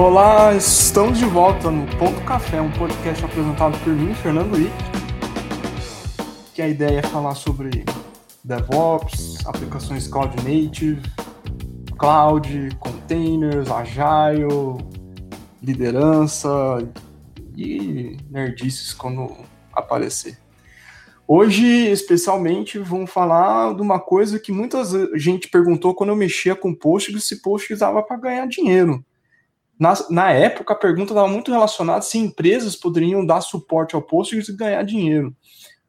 Olá, estamos de volta no Ponto Café, um podcast apresentado por mim, Fernando Wick. Que a ideia é falar sobre DevOps, aplicações Cloud Native, Cloud, containers, Agile, liderança e nerdices quando aparecer. Hoje, especialmente, vamos falar de uma coisa que muita gente perguntou quando eu mexia com Postgres, se Postgres dava para ganhar dinheiro. Na, na época, a pergunta estava muito relacionada se empresas poderiam dar suporte ao Postgres e ganhar dinheiro.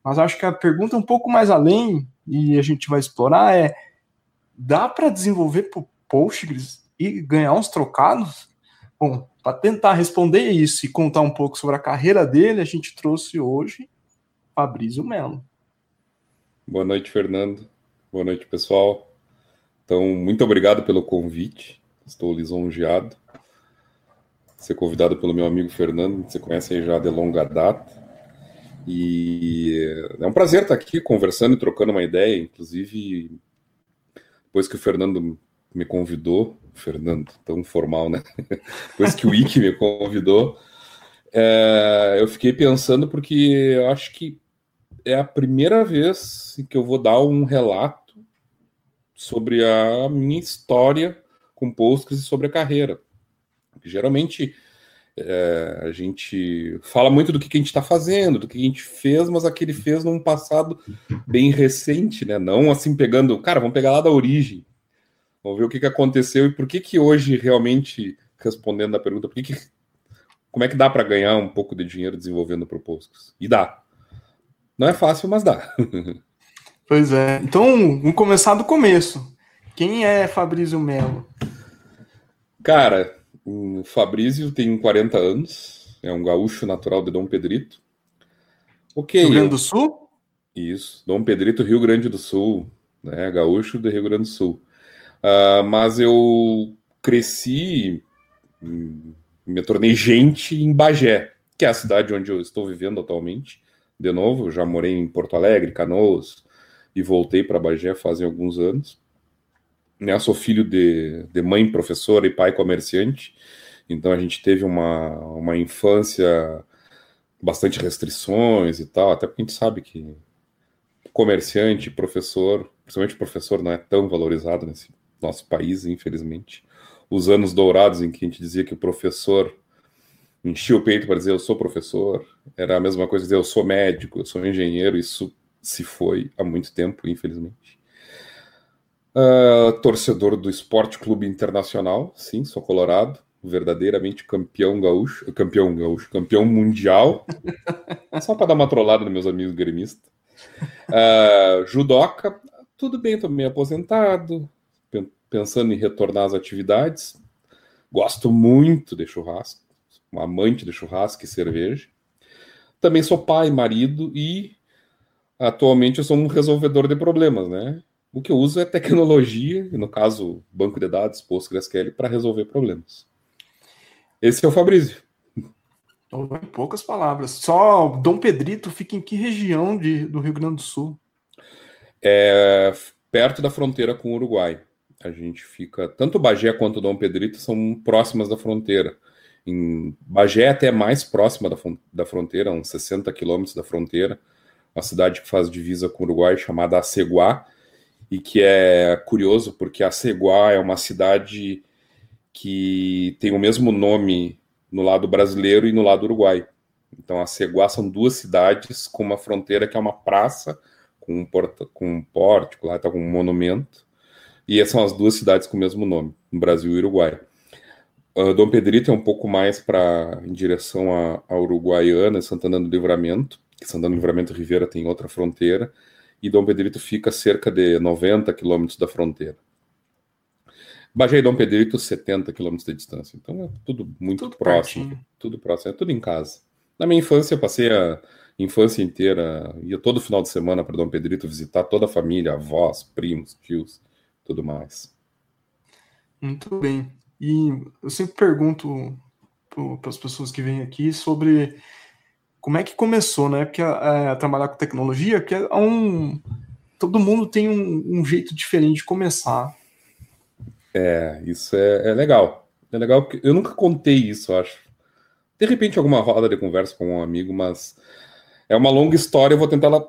Mas acho que a pergunta é um pouco mais além, e a gente vai explorar, é dá para desenvolver Postgres e ganhar uns trocados? Bom, para tentar responder isso e contar um pouco sobre a carreira dele, a gente trouxe hoje Fabrício Melo. Boa noite, Fernando. Boa noite, pessoal. Então, muito obrigado pelo convite. Estou lisonjeado. Ser convidado pelo meu amigo Fernando, que você conhece aí já de longa data. E é um prazer estar aqui conversando e trocando uma ideia. Inclusive, depois que o Fernando me convidou, Fernando, tão formal, né? depois que o Ike me convidou, é, eu fiquei pensando porque eu acho que é a primeira vez que eu vou dar um relato sobre a minha história com Postgres e sobre a carreira. Geralmente é, a gente fala muito do que, que a gente está fazendo, do que a gente fez, mas aquele fez num passado bem recente, né? Não assim pegando, cara, vamos pegar lá da origem, vamos ver o que, que aconteceu e por que que hoje realmente respondendo a pergunta, por que, que como é que dá para ganhar um pouco de dinheiro desenvolvendo Postgres? E dá. Não é fácil, mas dá. pois é. Então, vamos começar do começo. Quem é Fabrício Melo? Cara, o Fabrício tem 40 anos, é um gaúcho natural de Dom Pedrito. Ok. Rio Grande do Sul? Isso, Dom Pedrito, Rio Grande do Sul, né? Gaúcho do Rio Grande do Sul. Uh, mas eu cresci, me tornei gente em Bagé, que é a cidade onde eu estou vivendo atualmente de novo, já morei em Porto Alegre, Canoas, e voltei para Bagé fazem alguns anos. Eu sou filho de, de mãe professora e pai comerciante, então a gente teve uma, uma infância bastante restrições e tal, até porque a gente sabe que comerciante, professor, principalmente professor, não é tão valorizado nesse nosso país, infelizmente. Os anos dourados em que a gente dizia que o professor enchia o peito para dizer eu sou professor, era a mesma coisa dizer eu sou médico, eu sou engenheiro, isso se foi há muito tempo, infelizmente. Uh, torcedor do Esporte Clube Internacional, sim, sou colorado, verdadeiramente campeão gaúcho, campeão gaúcho, campeão mundial, só para dar uma trollada nos meus amigos gremistas. Uh, judoca, tudo bem, estou meio aposentado, pensando em retornar às atividades. Gosto muito de churrasco, um amante de churrasco e cerveja. Também sou pai, marido e atualmente eu sou um resolvedor de problemas, né? O que eu uso é tecnologia, no caso, banco de dados, PostgreSQL, para resolver problemas. Esse é o Fabrício. Em poucas palavras. Só Dom Pedrito fica em que região de, do Rio Grande do Sul? É perto da fronteira com o Uruguai. A gente fica. Tanto Bagé quanto Dom Pedrito são próximas da fronteira. Em Bagé é até mais próxima da, da fronteira, uns 60 quilômetros da fronteira, uma cidade que faz divisa com o Uruguai chamada Aceguá, e que é curioso porque Aceguá é uma cidade que tem o mesmo nome no lado brasileiro e no lado uruguai. Então, Aceguá são duas cidades com uma fronteira que é uma praça com um, porta, com um pórtico, lá está com um monumento, e são as duas cidades com o mesmo nome, no Brasil e Uruguai. Uh, Dom Pedrito é um pouco mais para em direção a, a Uruguaiana, Santana do Livramento, que Santana do Livramento Rivera tem outra fronteira, e Dom Pedrito fica a cerca de 90 quilômetros da fronteira. Bagé e Dom Pedrito, 70 quilômetros de distância. Então é tudo muito tudo próximo. Pertinho. Tudo próximo, é tudo em casa. Na minha infância, eu passei a infância inteira, ia todo final de semana para Dom Pedrito visitar toda a família, avós, primos, tios, tudo mais. Muito bem. E eu sempre pergunto para as pessoas que vêm aqui sobre como é que começou, né? Porque é, trabalhar com tecnologia, que é um todo mundo tem um, um, jeito diferente de começar. É, isso é, é legal. É legal porque eu nunca contei isso, acho. De repente, alguma roda de conversa com um amigo, mas é uma longa história, eu vou tentar ela,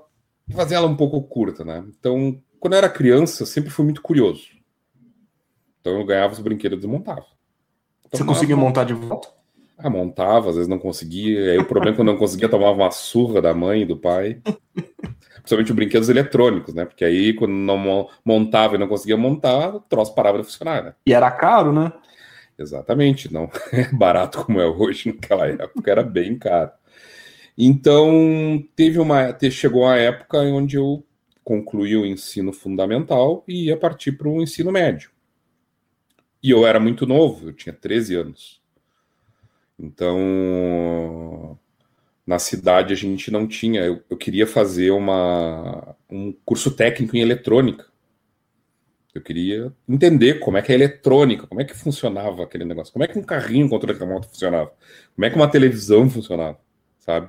fazer ela um pouco curta, né? Então, quando eu era criança, eu sempre fui muito curioso. Então eu ganhava os brinquedos e desmontava. Então, Você conseguia montar de volta? Ah, montava, às vezes não conseguia. Aí o problema é quando não conseguia, tomava uma surra da mãe e do pai. Principalmente os brinquedos eletrônicos, né? Porque aí, quando não montava e não conseguia montar, o troço parava de funcionar, né? E era caro, né? Exatamente, não é barato como é hoje, naquela época era bem caro. Então, teve uma, chegou a época onde eu concluí o ensino fundamental e ia partir para o ensino médio. E eu era muito novo, eu tinha 13 anos. Então, na cidade a gente não tinha. Eu, eu, queria fazer uma, um curso técnico em eletrônica. Eu queria entender como é que é a eletrônica, como é que funcionava aquele negócio, como é que um carrinho controle remoto funcionava, como é que uma televisão funcionava, sabe?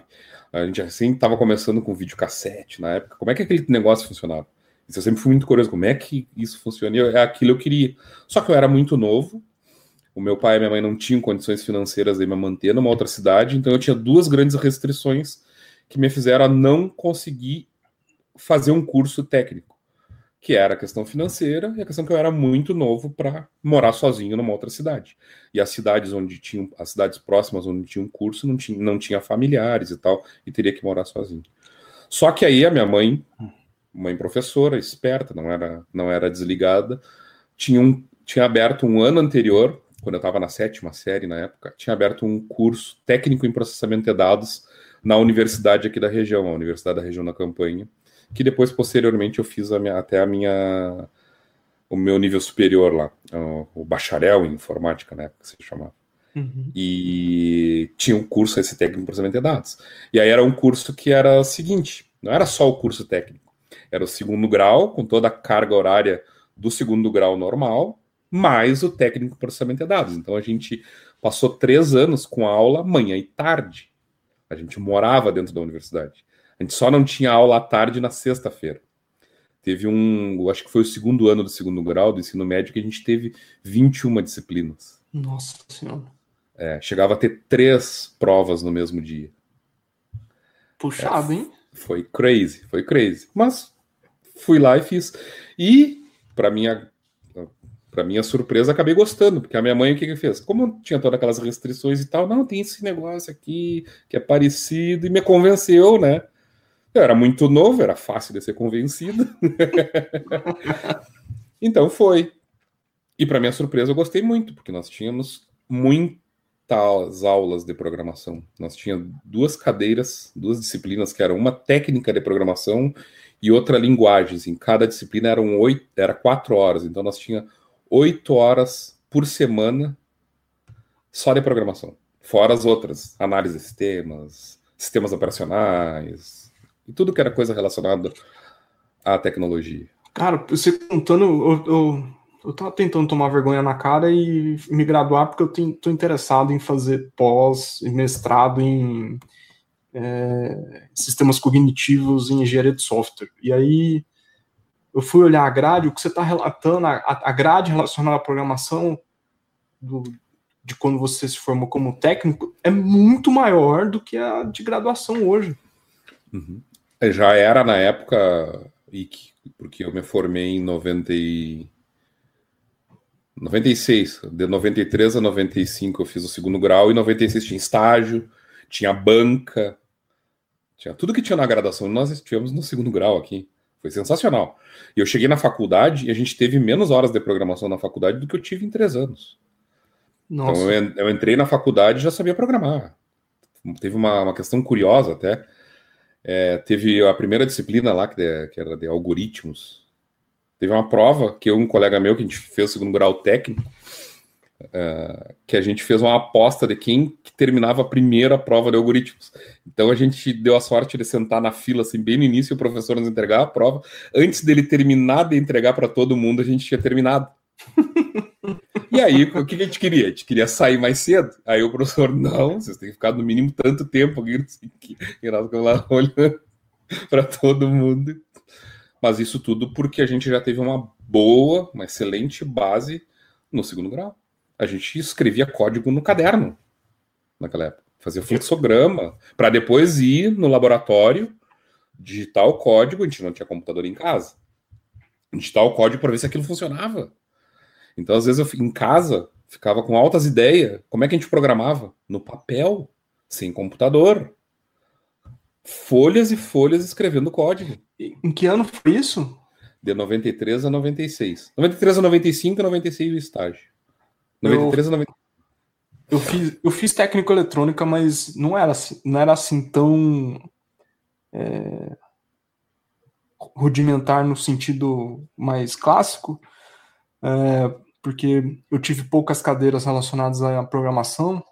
A gente assim estava começando com videocassete na época, como é que aquele negócio funcionava? Isso eu sempre fui muito curioso, como é que isso funciona? É aquilo que eu queria. Só que eu era muito novo, o meu pai e minha mãe não tinham condições financeiras de me manter numa outra cidade, então eu tinha duas grandes restrições que me fizeram a não conseguir fazer um curso técnico, que era a questão financeira e a questão que eu era muito novo para morar sozinho numa outra cidade. E as cidades onde tinham, as cidades próximas onde tinha um curso não tinha, não tinha familiares e tal, e teria que morar sozinho. Só que aí a minha mãe, mãe professora, esperta, não era, não era desligada, tinha, um, tinha aberto um ano anterior quando eu estava na sétima série na época, tinha aberto um curso técnico em processamento de dados na universidade aqui da região, a Universidade da Região da Campanha, que depois, posteriormente, eu fiz a minha, até a minha o meu nível superior lá, o bacharel em informática, na época que se chamava. Uhum. E tinha um curso esse técnico em processamento de dados. E aí era um curso que era o seguinte, não era só o curso técnico, era o segundo grau, com toda a carga horária do segundo grau normal, mais o técnico processamento de dados. Então a gente passou três anos com aula manhã e tarde. A gente morava dentro da universidade. A gente só não tinha aula à tarde na sexta-feira. Teve um, acho que foi o segundo ano do segundo grau do ensino médio que a gente teve 21 disciplinas. Nossa Senhora. É, chegava a ter três provas no mesmo dia. Puxado, é, hein? Foi crazy, foi crazy. Mas fui lá e fiz. E, para minha para minha surpresa, acabei gostando, porque a minha mãe o que, que fez? Como tinha todas aquelas restrições e tal, não, tem esse negócio aqui que é parecido, e me convenceu, né? Eu era muito novo, era fácil de ser convencido. então foi. E para minha surpresa, eu gostei muito, porque nós tínhamos muitas aulas de programação. Nós tínhamos duas cadeiras, duas disciplinas, que eram uma técnica de programação e outra linguagens. Em cada disciplina eram oito, era quatro horas. Então nós tínhamos oito horas por semana só de programação. Fora as outras, análise de sistemas, sistemas operacionais, e tudo que era coisa relacionada à tecnologia. Cara, você contando, eu, eu, eu tava tentando tomar vergonha na cara e me graduar porque eu tô interessado em fazer pós e mestrado em é, sistemas cognitivos em engenharia de software. E aí eu fui olhar a grade, o que você está relatando, a, a grade relacionada à programação do, de quando você se formou como técnico é muito maior do que a de graduação hoje. Uhum. É, já era na época, porque eu me formei em 90 e... 96, de 93 a 95 eu fiz o segundo grau, e 96 tinha estágio, tinha banca, tinha tudo que tinha na graduação, nós tivemos no segundo grau aqui. Foi sensacional. E eu cheguei na faculdade e a gente teve menos horas de programação na faculdade do que eu tive em três anos. Então, Nossa. Então eu, entrei na faculdade e já sabia programar. Teve uma, uma questão curiosa até. É, teve a primeira disciplina lá, que, de, que era de algoritmos. Teve uma prova que eu um colega meu, que a gente fez o segundo grau técnico, uh, que a gente fez uma aposta de quem que terminava a primeira prova de algoritmos. Então a gente deu a sorte de sentar na fila assim bem no início e o professor nos entregar a prova. Antes dele terminar de entregar para todo mundo, a gente tinha terminado. E aí, o que a gente queria? A gente queria sair mais cedo. Aí o professor, não, vocês têm que ficar no mínimo tanto tempo aqui, e nós ficamos lá olhando para todo mundo. Mas isso tudo porque a gente já teve uma boa, uma excelente base no segundo grau. A gente escrevia código no caderno naquela época. Fazia fluxograma para depois ir no laboratório, digitar o código. A gente não tinha computador em casa. Digitar o código para ver se aquilo funcionava. Então, às vezes, eu em casa ficava com altas ideias. Como é que a gente programava? No papel, sem computador. Folhas e folhas escrevendo código. Em que ano foi isso? De 93 a 96. 93 a 95 e 96 o estágio. 93 eu... a 96. Eu fiz, eu fiz técnico eletrônica, mas não era assim, não era assim tão é, rudimentar no sentido mais clássico, é, porque eu tive poucas cadeiras relacionadas à programação,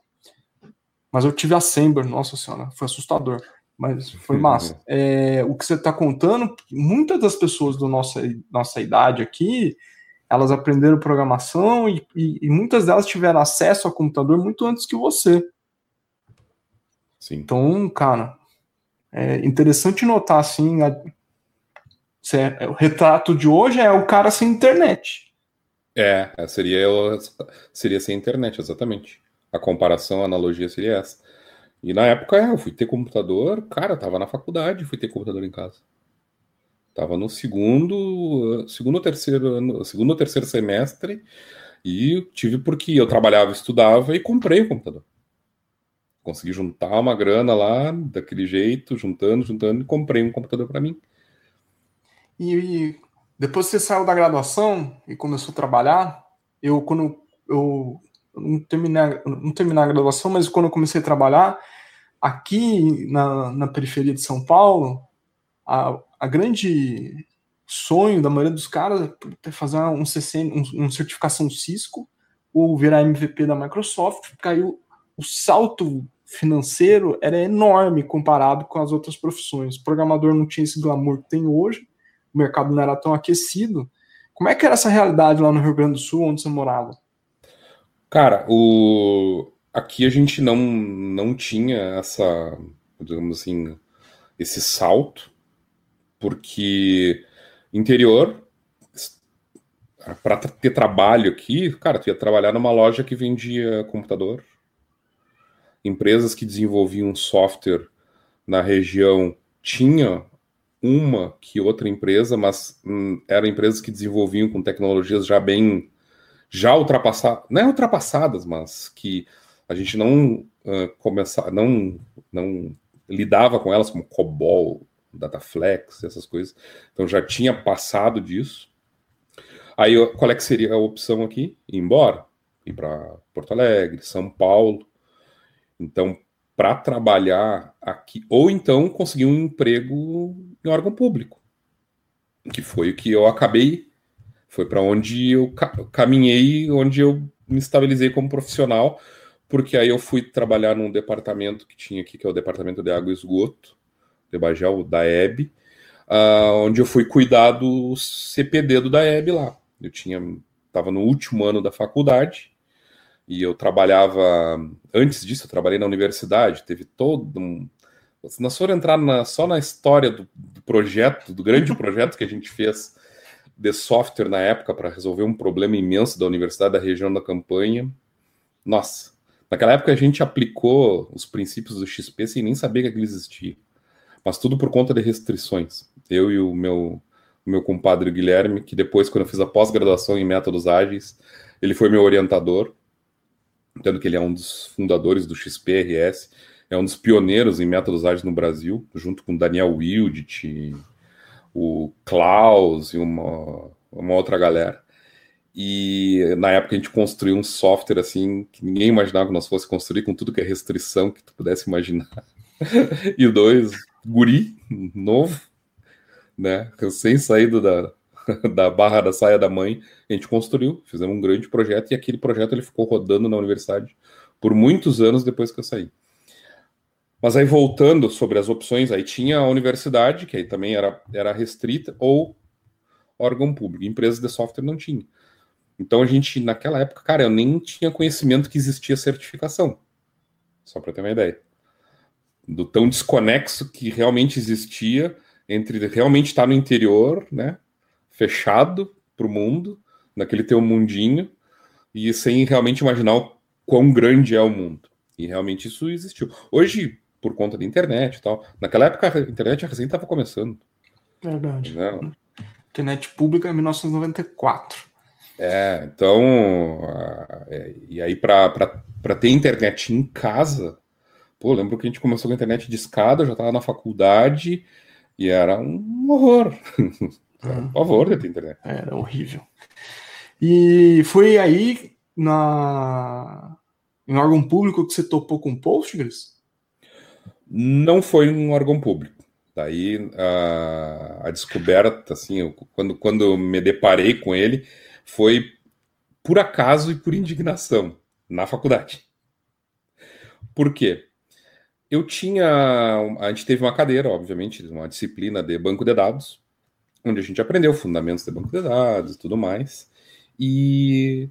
mas eu tive Assembler, nossa senhora, foi assustador, mas foi massa. É, o que você está contando, muitas das pessoas da nossa, nossa idade aqui, elas aprenderam programação e, e, e, muitas delas tiveram acesso ao computador muito antes que você. Sim. Então, cara, é interessante notar assim, a, é, o retrato de hoje é o cara sem internet. É, é, seria, seria sem internet, exatamente. A comparação, a analogia seria essa. E na época eu fui ter computador, cara, tava na faculdade, fui ter computador em casa. Tava no segundo, segundo ou terceiro ano, segundo ou terceiro semestre e tive porque eu trabalhava, estudava e comprei o computador. Consegui juntar uma grana lá daquele jeito, juntando, juntando e comprei um computador para mim. E, depois que você saiu da graduação e começou a trabalhar, eu quando eu não terminei, não terminei a graduação, mas quando eu comecei a trabalhar aqui na, na periferia de São Paulo, a, a grande sonho da maioria dos caras é fazer um CC, um, um certificação Cisco ou virar MVP da Microsoft, caiu o salto financeiro era enorme comparado com as outras profissões. O programador não tinha esse glamour que tem hoje, o mercado não era tão aquecido. Como é que era essa realidade lá no Rio Grande do Sul, onde você morava? Cara, o... aqui a gente não, não tinha essa, digamos assim, esse salto porque interior, para ter trabalho aqui, cara, tu ia trabalhar numa loja que vendia computador, empresas que desenvolviam software na região tinha uma que outra empresa, mas hum, eram empresas que desenvolviam com tecnologias já bem já ultrapassadas, não é ultrapassadas, mas que a gente não uh, não não lidava com elas como COBOL, Dataflex, essas coisas. Então já tinha passado disso. Aí qual é que seria a opção aqui? Ir embora, ir para Porto Alegre, São Paulo. Então, para trabalhar aqui, ou então conseguir um emprego em órgão público, que foi o que eu acabei, foi para onde eu caminhei, onde eu me estabilizei como profissional, porque aí eu fui trabalhar num departamento que tinha aqui, que é o departamento de água e esgoto, de Bagel, da EB, uh, onde eu fui cuidar do CPD do DAEB lá. Eu tinha estava no último ano da faculdade e eu trabalhava antes disso eu trabalhei na universidade teve todo um se nós for entrar na, só na história do, do, projeto do grande projeto que a gente fez de software na época para resolver um problema imenso da universidade da região da campanha nossa naquela época a gente aplicou os princípios do XP sem nem saber que aquilo existia mas tudo por conta de restrições. Eu e o meu, o meu compadre Guilherme, que depois, quando eu fiz a pós-graduação em métodos ágeis, ele foi meu orientador, tanto que ele é um dos fundadores do XPRS, é um dos pioneiros em métodos ágeis no Brasil, junto com Daniel Wildit, o Klaus e uma, uma outra galera. E na época a gente construiu um software assim que ninguém imaginava que nós fosse construir com tudo que é restrição que tu pudesse imaginar. e dois guri, novo, né? Recém saído da, da barra da saia da mãe, a gente construiu, fizemos um grande projeto e aquele projeto ele ficou rodando na universidade por muitos anos depois que eu saí. Mas aí voltando sobre as opções, aí tinha a universidade, que aí também era, era restrita, ou órgão público. Empresas de software não tinha. Então a gente, naquela época, cara, eu nem tinha conhecimento que existia certificação. Só para ter uma ideia do tão desconexo que realmente existia entre realmente estar no interior, né, fechado para o mundo, naquele teu mundinho, e sem realmente imaginar o quão grande é o mundo. E realmente isso existiu. Hoje, por conta da internet e tal, naquela época a internet recém estava começando. Verdade. Né? Internet pública em 1994. É, então, é, e aí para ter internet em casa, pô, lembro que a gente começou com a internet de escada, já estava na faculdade e era um horror. Era um pavor de ter internet. Era horrível. E foi aí na em órgão público que você topou com Postgres? Não foi um órgão público. Daí a, a descoberta, assim, eu, quando, quando me deparei com ele, foi por acaso e por indignação na faculdade. Por quê? Eu tinha. A gente teve uma cadeira, obviamente, uma disciplina de banco de dados, onde a gente aprendeu fundamentos de banco de dados e tudo mais, e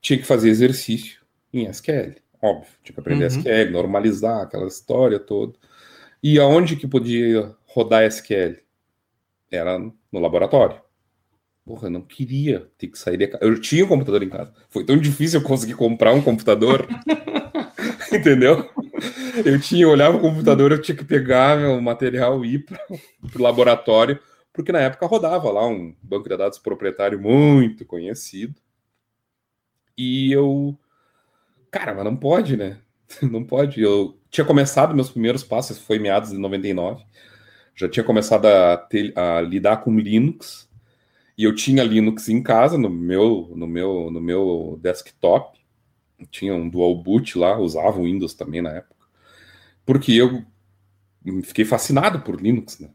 tinha que fazer exercício em SQL, óbvio. Tinha que aprender uhum. SQL, normalizar aquela história toda. E aonde que podia rodar SQL? Era no laboratório. Porra, eu não queria ter que sair de casa. Eu tinha um computador em casa. Foi tão difícil eu conseguir comprar um computador. Entendeu? Eu tinha, olhava o computador, eu tinha que pegar meu material e ir para o laboratório, porque na época rodava lá um banco de dados proprietário muito conhecido. E eu cara, mas não pode, né? Não pode. Eu tinha começado meus primeiros passos, foi meados de 99. Já tinha começado a, ter, a lidar com Linux. E eu tinha Linux em casa, no meu, no meu, no meu desktop. Tinha um dual boot lá, usava o Windows também na época. Porque eu fiquei fascinado por Linux, né?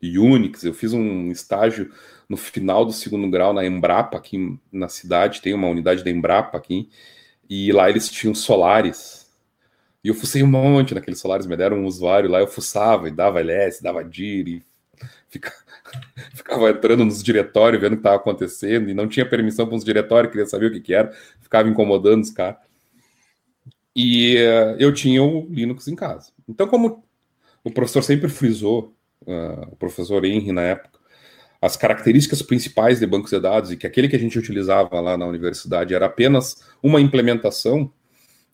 E Unix, eu fiz um estágio no final do segundo grau na Embrapa, aqui na cidade, tem uma unidade da Embrapa aqui, e lá eles tinham solares. E eu fucei um monte naqueles solares, me deram um usuário lá, eu fuçava e dava LS, dava DIR, e ficava, ficava entrando nos diretórios, vendo o que estava acontecendo, e não tinha permissão para os diretórios, queria saber o que, que era, ficava incomodando os caras. E uh, eu tinha o Linux em casa. Então, como o professor sempre frisou, uh, o professor Henry na época, as características principais de bancos de dados e que aquele que a gente utilizava lá na universidade era apenas uma implementação,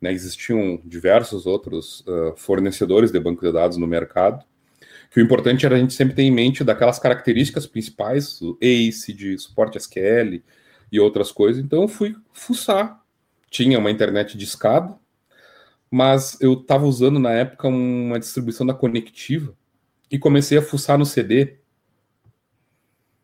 né, existiam diversos outros uh, fornecedores de bancos de dados no mercado, que o importante era a gente sempre ter em mente daquelas características principais, o ACE, de suporte SQL e outras coisas, então eu fui fuçar. Tinha uma internet de escada, mas eu estava usando na época uma distribuição da Conectiva e comecei a fuçar no CD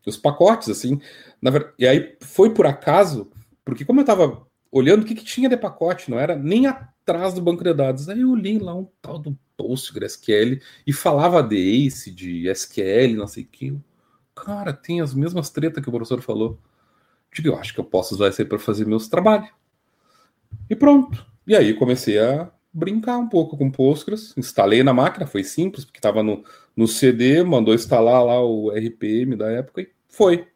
os pacotes, assim. Verdade, e aí foi por acaso, porque como eu estava olhando o que, que, tinha de pacote, não era nem atrás do banco de dados. Aí eu li lá um tal do PostgreSQL e falava de ACE, de SQL, não sei o que. Cara, tem as mesmas tretas que o professor falou. Digo, eu acho que eu posso usar isso aí para fazer meus trabalhos. E pronto. E aí comecei a brincar um pouco com Postgres, instalei na máquina, foi simples, porque estava no, no CD, mandou instalar lá o RPM da época e foi.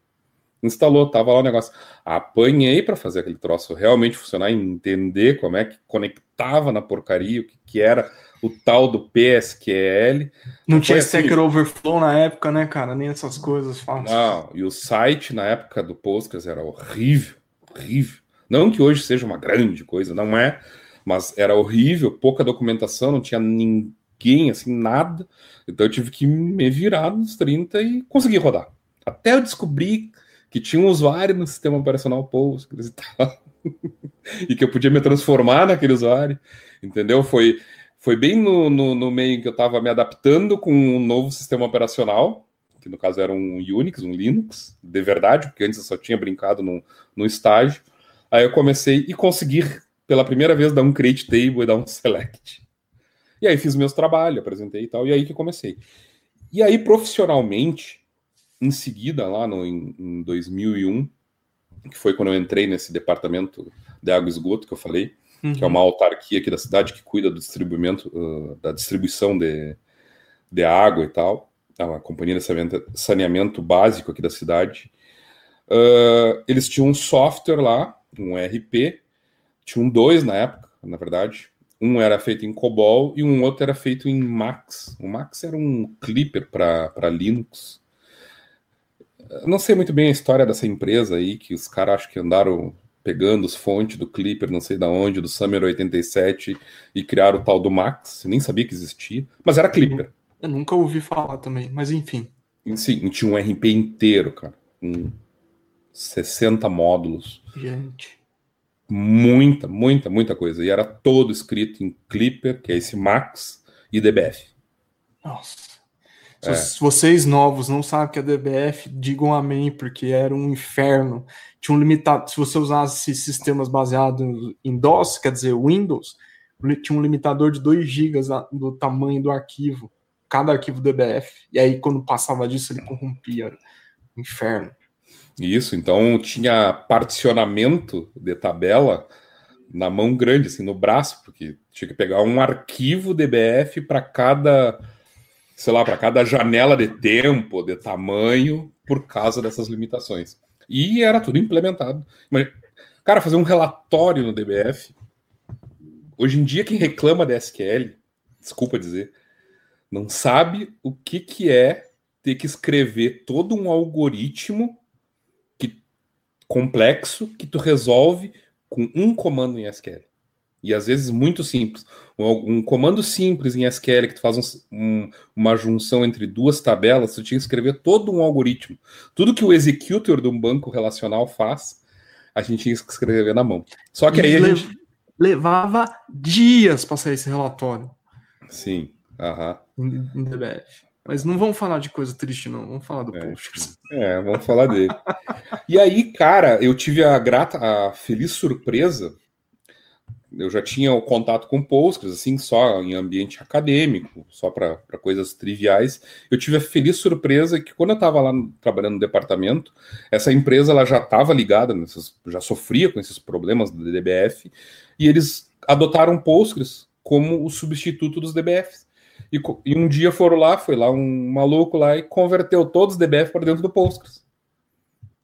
Instalou, tava lá o negócio. Apanhei para fazer aquele troço realmente funcionar, entender como é que conectava na porcaria, o que, que era o tal do PSQL. Não tinha assim, Stacker Overflow na época, né, cara? Nem essas coisas fáceis. Não, e o site na época do Postgres era horrível, horrível. Não que hoje seja uma grande coisa, não é, mas era horrível, pouca documentação, não tinha ninguém, assim, nada. Então eu tive que me virar nos 30 e conseguir rodar. Até eu descobri que tinha um usuário no sistema operacional Postgres e tal. e que eu podia me transformar naquele usuário. Entendeu? Foi, foi bem no, no, no meio que eu estava me adaptando com um novo sistema operacional, que no caso era um Unix, um Linux, de verdade, porque antes eu só tinha brincado no, no estágio. Aí eu comecei e consegui, pela primeira vez, dar um create table e dar um select. E aí fiz meus trabalhos, apresentei e tal, e aí que comecei. E aí, profissionalmente, em seguida, lá no, em, em 2001, que foi quando eu entrei nesse departamento de água e esgoto que eu falei, uhum. que é uma autarquia aqui da cidade que cuida do distribuimento, uh, da distribuição de, de água e tal, é uma companhia de saneamento, saneamento básico aqui da cidade. Uh, eles tinham um software lá, um ERP, tinham dois na época, na verdade. Um era feito em COBOL e um outro era feito em Max. O Max era um clipper para Linux não sei muito bem a história dessa empresa aí, que os caras acho que andaram pegando as fontes do Clipper, não sei da onde, do Summer 87, e criaram o tal do Max. Eu nem sabia que existia, mas era Clipper. Eu nunca ouvi falar também, mas enfim. Sim, tinha um RP inteiro, cara. Com 60 módulos. Gente. Muita, muita, muita coisa. E era todo escrito em Clipper, que é esse Max, e DBF. Nossa. É. Se vocês novos não sabem o que é DBF, digam amém, porque era um inferno. Tinha um limitado. Se você usasse sistemas baseados em DOS, quer dizer, Windows, tinha um limitador de 2 GB do tamanho do arquivo, cada arquivo DBF. E aí, quando passava disso, ele corrompia. Inferno. Isso, então tinha particionamento de tabela na mão grande, assim, no braço, porque tinha que pegar um arquivo DBF para cada sei lá, para cada janela de tempo, de tamanho, por causa dessas limitações. E era tudo implementado. Mas, cara, fazer um relatório no DBF. Hoje em dia, quem reclama da SQL, desculpa dizer, não sabe o que, que é ter que escrever todo um algoritmo complexo que tu resolve com um comando em SQL e às vezes muito simples. Um, um comando simples em SQL que tu faz um, um, uma junção entre duas tabelas, tu tinha que escrever todo um algoritmo. Tudo que o executor de um banco relacional faz, a gente tinha que escrever na mão. Só que aí a gente... levava dias para sair esse relatório. Sim, aham. Em DBF. Mas não vamos falar de coisa triste, não. Vamos falar do é, post. É, vamos falar dele. e aí, cara, eu tive a grata, a feliz surpresa eu já tinha o contato com Postgres, assim, só em ambiente acadêmico, só para coisas triviais. Eu tive a feliz surpresa que quando eu estava lá trabalhando no departamento, essa empresa ela já estava ligada, nesses, já sofria com esses problemas do DBF, e eles adotaram Postgres como o substituto dos DBFs. E, e um dia foram lá, foi lá um maluco lá e converteu todos os DBF para dentro do Postgres.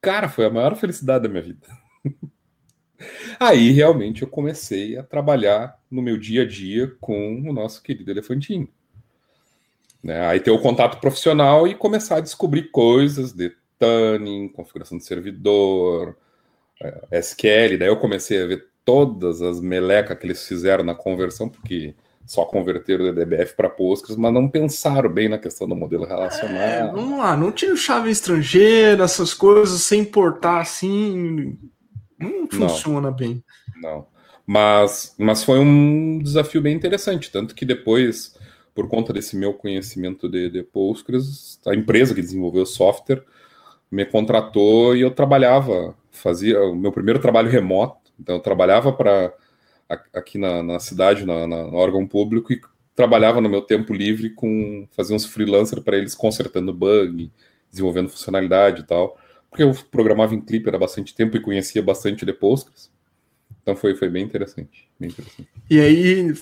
Cara, foi a maior felicidade da minha vida. Aí realmente eu comecei a trabalhar no meu dia a dia com o nosso querido elefantinho. Né? Aí ter o contato profissional e começar a descobrir coisas de tuning, configuração de servidor, é, SQL. Daí eu comecei a ver todas as melecas que eles fizeram na conversão, porque só converteram o DBF para Postgres, mas não pensaram bem na questão do modelo relacional. É, vamos lá, não tinha chave estrangeira, essas coisas sem importar assim não funciona não, bem. Não. Mas, mas foi um desafio bem interessante, tanto que depois, por conta desse meu conhecimento de, de Postgres, a empresa que desenvolveu o software me contratou e eu trabalhava, fazia o meu primeiro trabalho remoto, então eu trabalhava para aqui na, na cidade, na, na, órgão público e trabalhava no meu tempo livre com fazia uns freelancers para eles consertando bug, desenvolvendo funcionalidade e tal porque eu programava em Clipper há bastante tempo e conhecia bastante de Postgres. Então foi, foi bem interessante, bem interessante. E aí,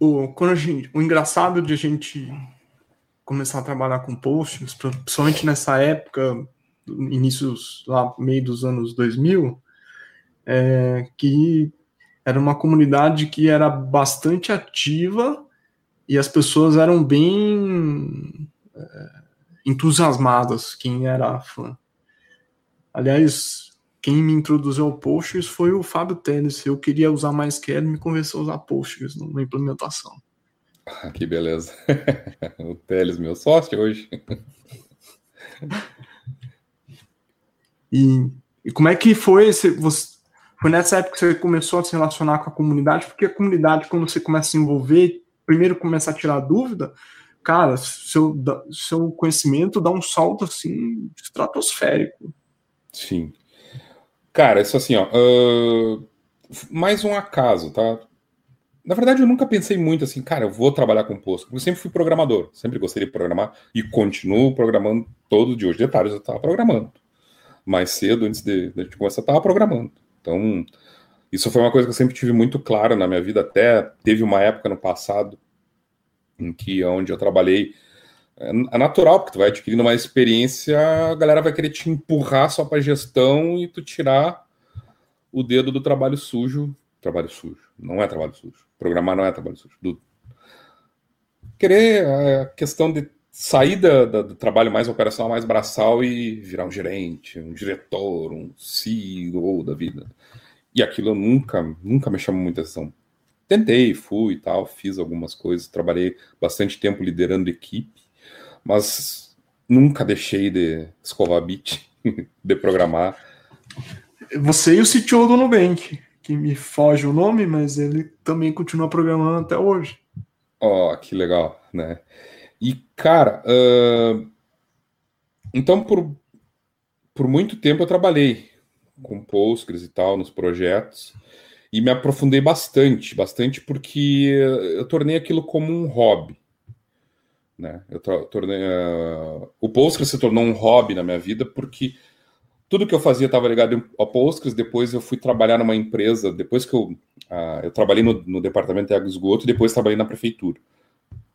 o, quando gente, o engraçado de a gente começar a trabalhar com Postgres, principalmente nessa época, inícios lá, meio dos anos 2000, é que era uma comunidade que era bastante ativa e as pessoas eram bem é, entusiasmadas, quem era fã. Aliás, quem me introduziu ao Postgres foi o Fábio Tênis. Eu queria usar mais que ele me convenceu a usar Postgres numa implementação. Ah, que beleza. o Teles, meu sócio hoje. e, e, como é que foi esse. Você, foi nessa época que você começou a se relacionar com a comunidade? Porque a comunidade, quando você começa a se envolver, primeiro começa a tirar dúvida, cara, seu, seu conhecimento dá um salto assim estratosférico. Sim. Cara, isso assim, ó. Uh, mais um acaso, tá? Na verdade, eu nunca pensei muito assim, cara, eu vou trabalhar com posto. Eu sempre fui programador, sempre gostei de programar e continuo programando todo dia. Hoje, detalhes, eu estava programando. Mais cedo, antes de, de a gente começar, eu estava programando. Então, isso foi uma coisa que eu sempre tive muito clara na minha vida. Até teve uma época no passado em que, onde eu trabalhei é, é natural, porque tu vai adquirindo uma experiência, a galera vai querer te empurrar só para gestão e tu tirar o dedo do trabalho sujo. Trabalho sujo. Não é trabalho sujo. Programar não é trabalho sujo. Do... Querer a questão de sair da, da, do trabalho mais operacional, mais braçal e virar um gerente, um diretor, um CEO da vida. E aquilo nunca, nunca me chamou muita atenção. Tentei, fui e tal, fiz algumas coisas, trabalhei bastante tempo liderando equipe, mas nunca deixei de escovar bit, de programar. Você e o CTO do Nubank, que me foge o nome, mas ele também continua programando até hoje. Ó, oh, que legal, né? E, cara, uh... então por, por muito tempo eu trabalhei com Postgres e tal nos projetos e me aprofundei bastante, bastante porque eu tornei aquilo como um hobby. Né? Eu tornei, uh... o Postgres se tornou um hobby na minha vida porque tudo que eu fazia estava ligado ao Postgres. Depois eu fui trabalhar numa empresa. Depois que eu, uh, eu trabalhei no, no departamento de água e esgoto, depois trabalhei na prefeitura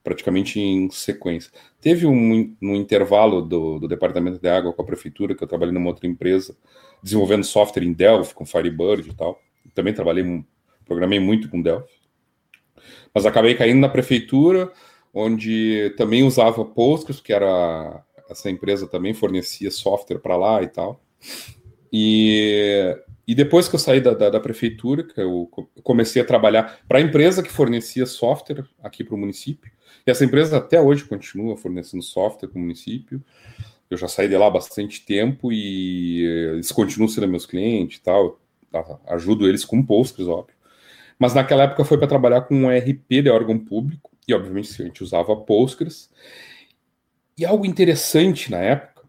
praticamente em sequência. Teve um, um intervalo do, do, departamento de água com a prefeitura, que eu trabalhei numa outra empresa, desenvolvendo software em Delphi, com Firebird e tal. Também trabalhei, programei muito com Delphi. Mas acabei caindo na prefeitura, onde também usava Postgres, que era essa empresa também fornecia software para lá e tal. E, e depois que eu saí da, da, da prefeitura, que eu comecei a trabalhar para a empresa que fornecia software aqui para o município, e essa empresa até hoje continua fornecendo software para o município. Eu já saí de lá há bastante tempo e eles continuam sendo meus clientes e tal. Ajudo eles com Postgres, óbvio. Mas naquela época foi para trabalhar com um RP de órgão público, e obviamente a gente usava Postgres. E algo interessante na época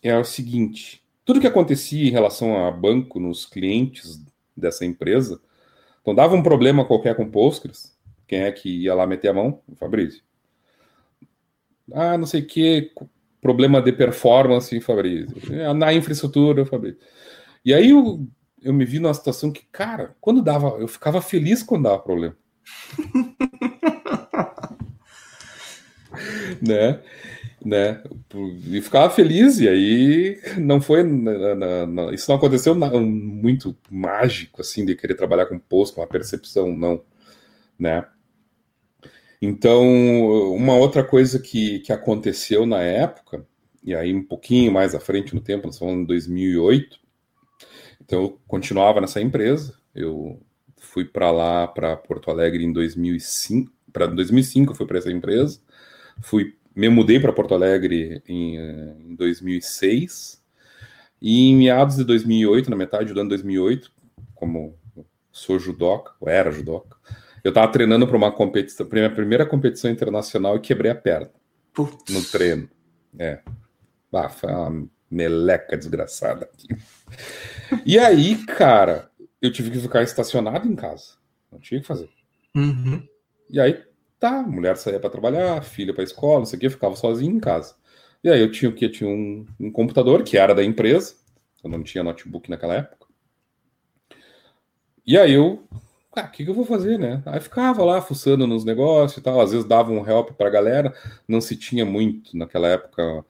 é o seguinte: tudo que acontecia em relação a banco nos clientes dessa empresa, então dava um problema qualquer com Postgres, quem é que ia lá meter a mão? O Fabrício. Ah, não sei o que, problema de performance, Fabrício. É, na infraestrutura, Fabrício. E aí eu, eu me vi numa situação que, cara, quando dava, eu ficava feliz quando dava problema. né? Né? E ficava feliz, e aí não foi. Na, na, na, isso não aconteceu muito mágico, assim, de querer trabalhar com posto, uma percepção, não. Né? Então, uma outra coisa que, que aconteceu na época, e aí um pouquinho mais à frente no tempo, nós falamos em 2008, então eu continuava nessa empresa, eu fui para lá, para Porto Alegre em 2005, para 2005 eu fui para essa empresa, fui, me mudei para Porto Alegre em, em 2006, e em meados de 2008, na metade do ano 2008, como sou judoca, ou era judoca, eu tava treinando para uma competição, minha primeira competição internacional e quebrei a perna. Putz. No treino. É. Ah, foi uma meleca desgraçada aqui. E aí, cara, eu tive que ficar estacionado em casa. Não tinha que fazer. Uhum. E aí, tá, mulher saía para trabalhar, filha para escola, não sei o que, ficava sozinho em casa. E aí eu tinha que? Tinha um, um computador que era da empresa, eu não tinha notebook naquela época. E aí eu ah, o que, que, eu vou fazer, né? Aí ficava lá fuçando nos negócios e tal, às vezes dava um help para a galera, não se tinha muito naquela época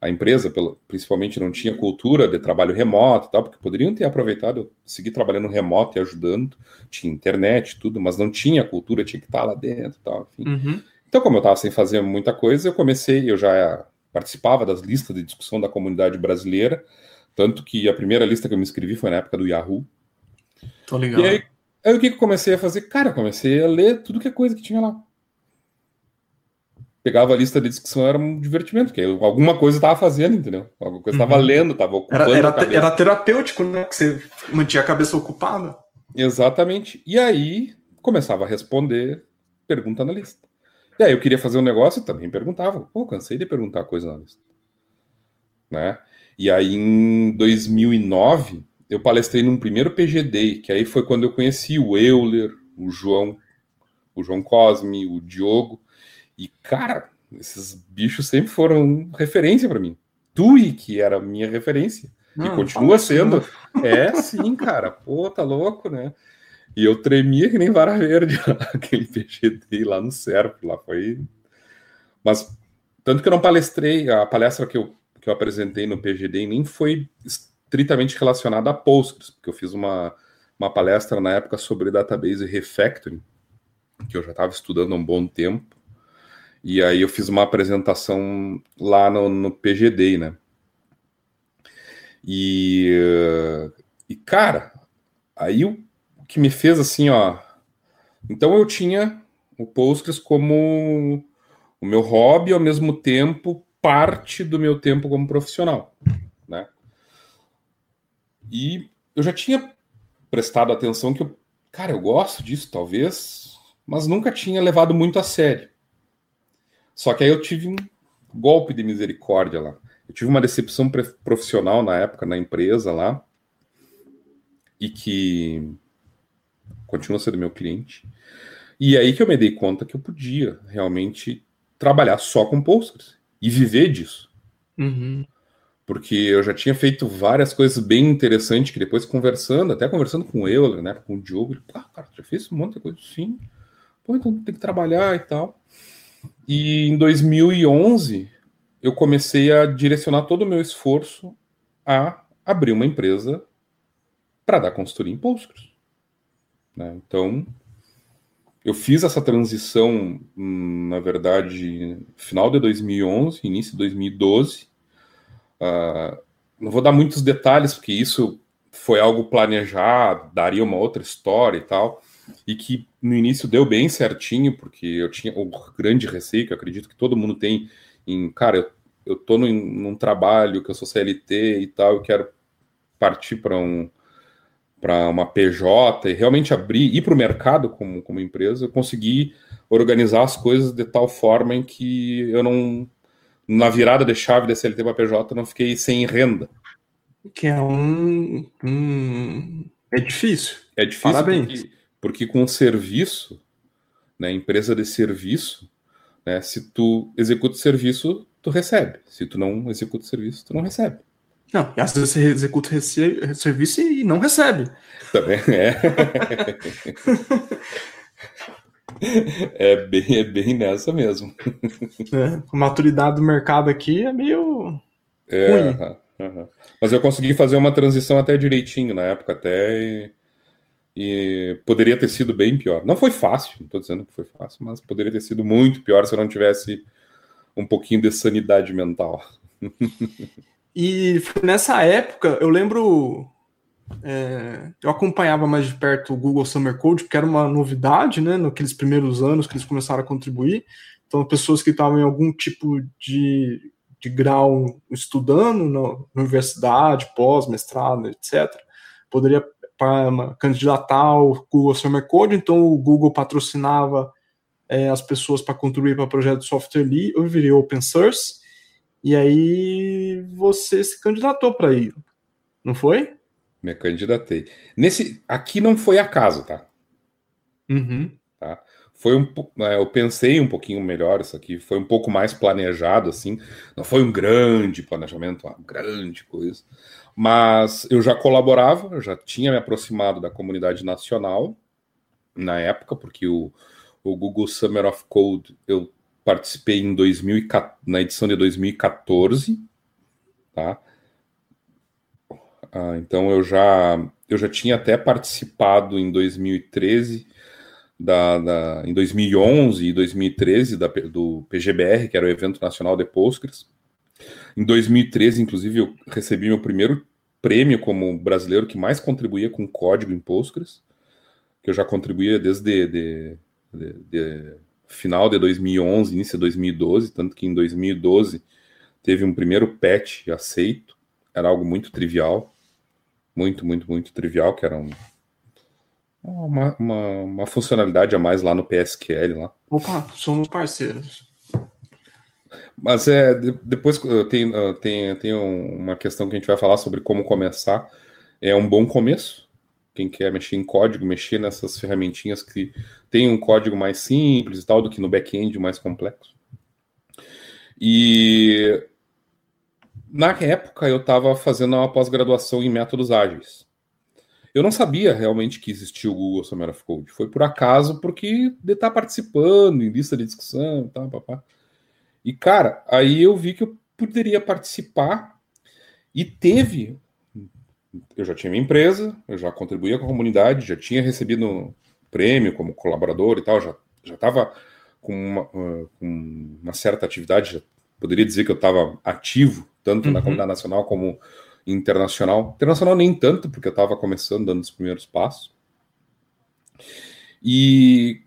a empresa, principalmente não tinha cultura de trabalho remoto e tal, porque poderiam ter aproveitado, seguir trabalhando remoto e ajudando, tinha internet tudo, mas não tinha cultura, tinha que estar lá dentro e tal, enfim. Uhum. Então, como eu estava sem fazer muita coisa, eu comecei, eu já participava das listas de discussão da comunidade brasileira, tanto que a primeira lista que eu me inscrevi foi na época do Yahoo. Tô ligado. E aí, Aí o que, que eu comecei a fazer? Cara, comecei a ler tudo que é coisa que tinha lá. Pegava a lista de discussão, era um divertimento, porque alguma coisa estava fazendo, entendeu? Alguma coisa estava uhum. lendo, estava ocupando. Era, era, era, terapêutico, né? Que você mantinha a cabeça ocupada. Exatamente. E aí começava a responder pergunta na lista. E aí eu queria fazer um negócio, também perguntava. Pô, cansei de perguntar coisa na lista. Né? E aí em 2009 eu palestrei num primeiro PGD, que aí foi quando eu conheci o Euler, o João, o João Cosme, o Diogo. E, cara, esses bichos sempre foram referência para mim. Tui, que era a minha referência. Não, e continua sendo. É, sim, cara. Pô, tá louco, né? E eu tremia que nem vara verde aquele PGD lá no Serp, lá foi. Mas, tanto que eu não palestrei, a palestra que eu, que eu apresentei no PGD nem foi estritamente relacionada a Postgres, porque eu fiz uma, uma palestra na época sobre database refactoring, que eu já estava estudando há um bom tempo, e aí eu fiz uma apresentação lá no, no PGD, né? E, e cara, aí o, que me fez assim, ó. Então eu tinha o Postgres como o meu hobby, ao mesmo tempo parte do meu tempo como profissional, né? E eu já tinha prestado atenção que eu, cara, eu gosto disso, talvez, mas nunca tinha levado muito a sério. Só que aí eu tive um golpe de misericórdia lá. Eu tive uma decepção profissional na época na empresa lá e que continua sendo meu cliente. E aí que eu me dei conta que eu podia realmente trabalhar só com Postgres e viver disso. Uhum. Porque eu já tinha feito várias coisas bem interessantes que depois conversando, até conversando com o Euler, né, com o Diogo, ele, ah, cara, já fez um monte de coisa sim. Pô, então tem que trabalhar e tal. E em 2011 eu comecei a direcionar todo o meu esforço a abrir uma empresa para dar consultoria em Postgres. Né? Então, eu fiz essa transição, hum, na verdade, final de 2011, início de 2012. Uh, ah, não vou dar muitos detalhes, porque isso foi algo planejado, daria uma outra história e tal, e que no início deu bem certinho, porque eu tinha o grande receio, que eu acredito que todo mundo tem, em, cara, eu, eu tô num, num trabalho que eu sou CLT e tal, eu quero partir para um, para uma PJ e realmente abrir, ir para o mercado como, como empresa, eu consegui organizar as coisas de tal forma em que eu não, na virada de chave da CLT para PJ, não fiquei sem renda. Que é um. um... É difícil. É difícil Parabéns. Porque, porque com serviço, né, empresa de serviço, né, se tu executa o serviço, tu recebe. Se tu não executa o serviço, tu não recebe. Não, e às vezes você executa esse serviço e não recebe. Também é. é, bem, é bem nessa mesmo. É, a maturidade do mercado aqui é meio é. Uh -huh, uh -huh. Mas eu consegui fazer uma transição até direitinho na época, até. E, e, poderia ter sido bem pior. Não foi fácil, não estou dizendo que foi fácil, mas poderia ter sido muito pior se eu não tivesse um pouquinho de sanidade mental. E nessa época, eu lembro. É, eu acompanhava mais de perto o Google Summer Code, que era uma novidade, né? Naqueles primeiros anos que eles começaram a contribuir. Então, pessoas que estavam em algum tipo de, de grau estudando na, universidade, pós, mestrado, etc., poderia candidatar ao Google Summer Code. Então, o Google patrocinava é, as pessoas para contribuir para o projeto de software livre, open source. E aí você se candidatou para ir, não foi? Me candidatei. Nesse aqui não foi acaso, tá? Uhum. Tá? Foi um, é, eu pensei um pouquinho melhor isso aqui, foi um pouco mais planejado assim. Não foi um grande planejamento, uma grande coisa, mas eu já colaborava, eu já tinha me aproximado da comunidade nacional na época, porque o, o Google Summer of Code eu participei em 2000, na edição de 2014, tá? Ah, então eu já eu já tinha até participado em 2013 da, da em 2011 e 2013 da, do PGBR, que era o evento nacional de Postgres. Em 2013, inclusive, eu recebi meu primeiro prêmio como brasileiro que mais contribuía com código em Postgres, que eu já contribuía desde de, de, de, final de 2011, início de 2012, tanto que em 2012 teve um primeiro patch aceito, era algo muito trivial, muito, muito, muito trivial, que era um, uma, uma, uma, funcionalidade a mais lá no PSQL. Lá. Opa, somos parceiros. Mas é, depois tem, tem, tem uma questão que a gente vai falar sobre como começar. É um bom começo, quem quer mexer em código, mexer nessas ferramentinhas que tem um código mais simples e tal, do que no back-end mais complexo. E na época eu estava fazendo uma pós-graduação em métodos ágeis. Eu não sabia realmente que existia o Google Summer of Code. Foi por acaso, porque de estar tá participando em lista de discussão e tal, papá. E, cara, aí eu vi que eu poderia participar e teve eu já tinha minha empresa, eu já contribuía com a comunidade, já tinha recebido prêmio como colaborador e tal, já já estava com uma, uh, com uma certa atividade, já poderia dizer que eu estava ativo tanto uhum. na comunidade nacional como internacional. Internacional nem tanto, porque eu estava começando, dando os primeiros passos. E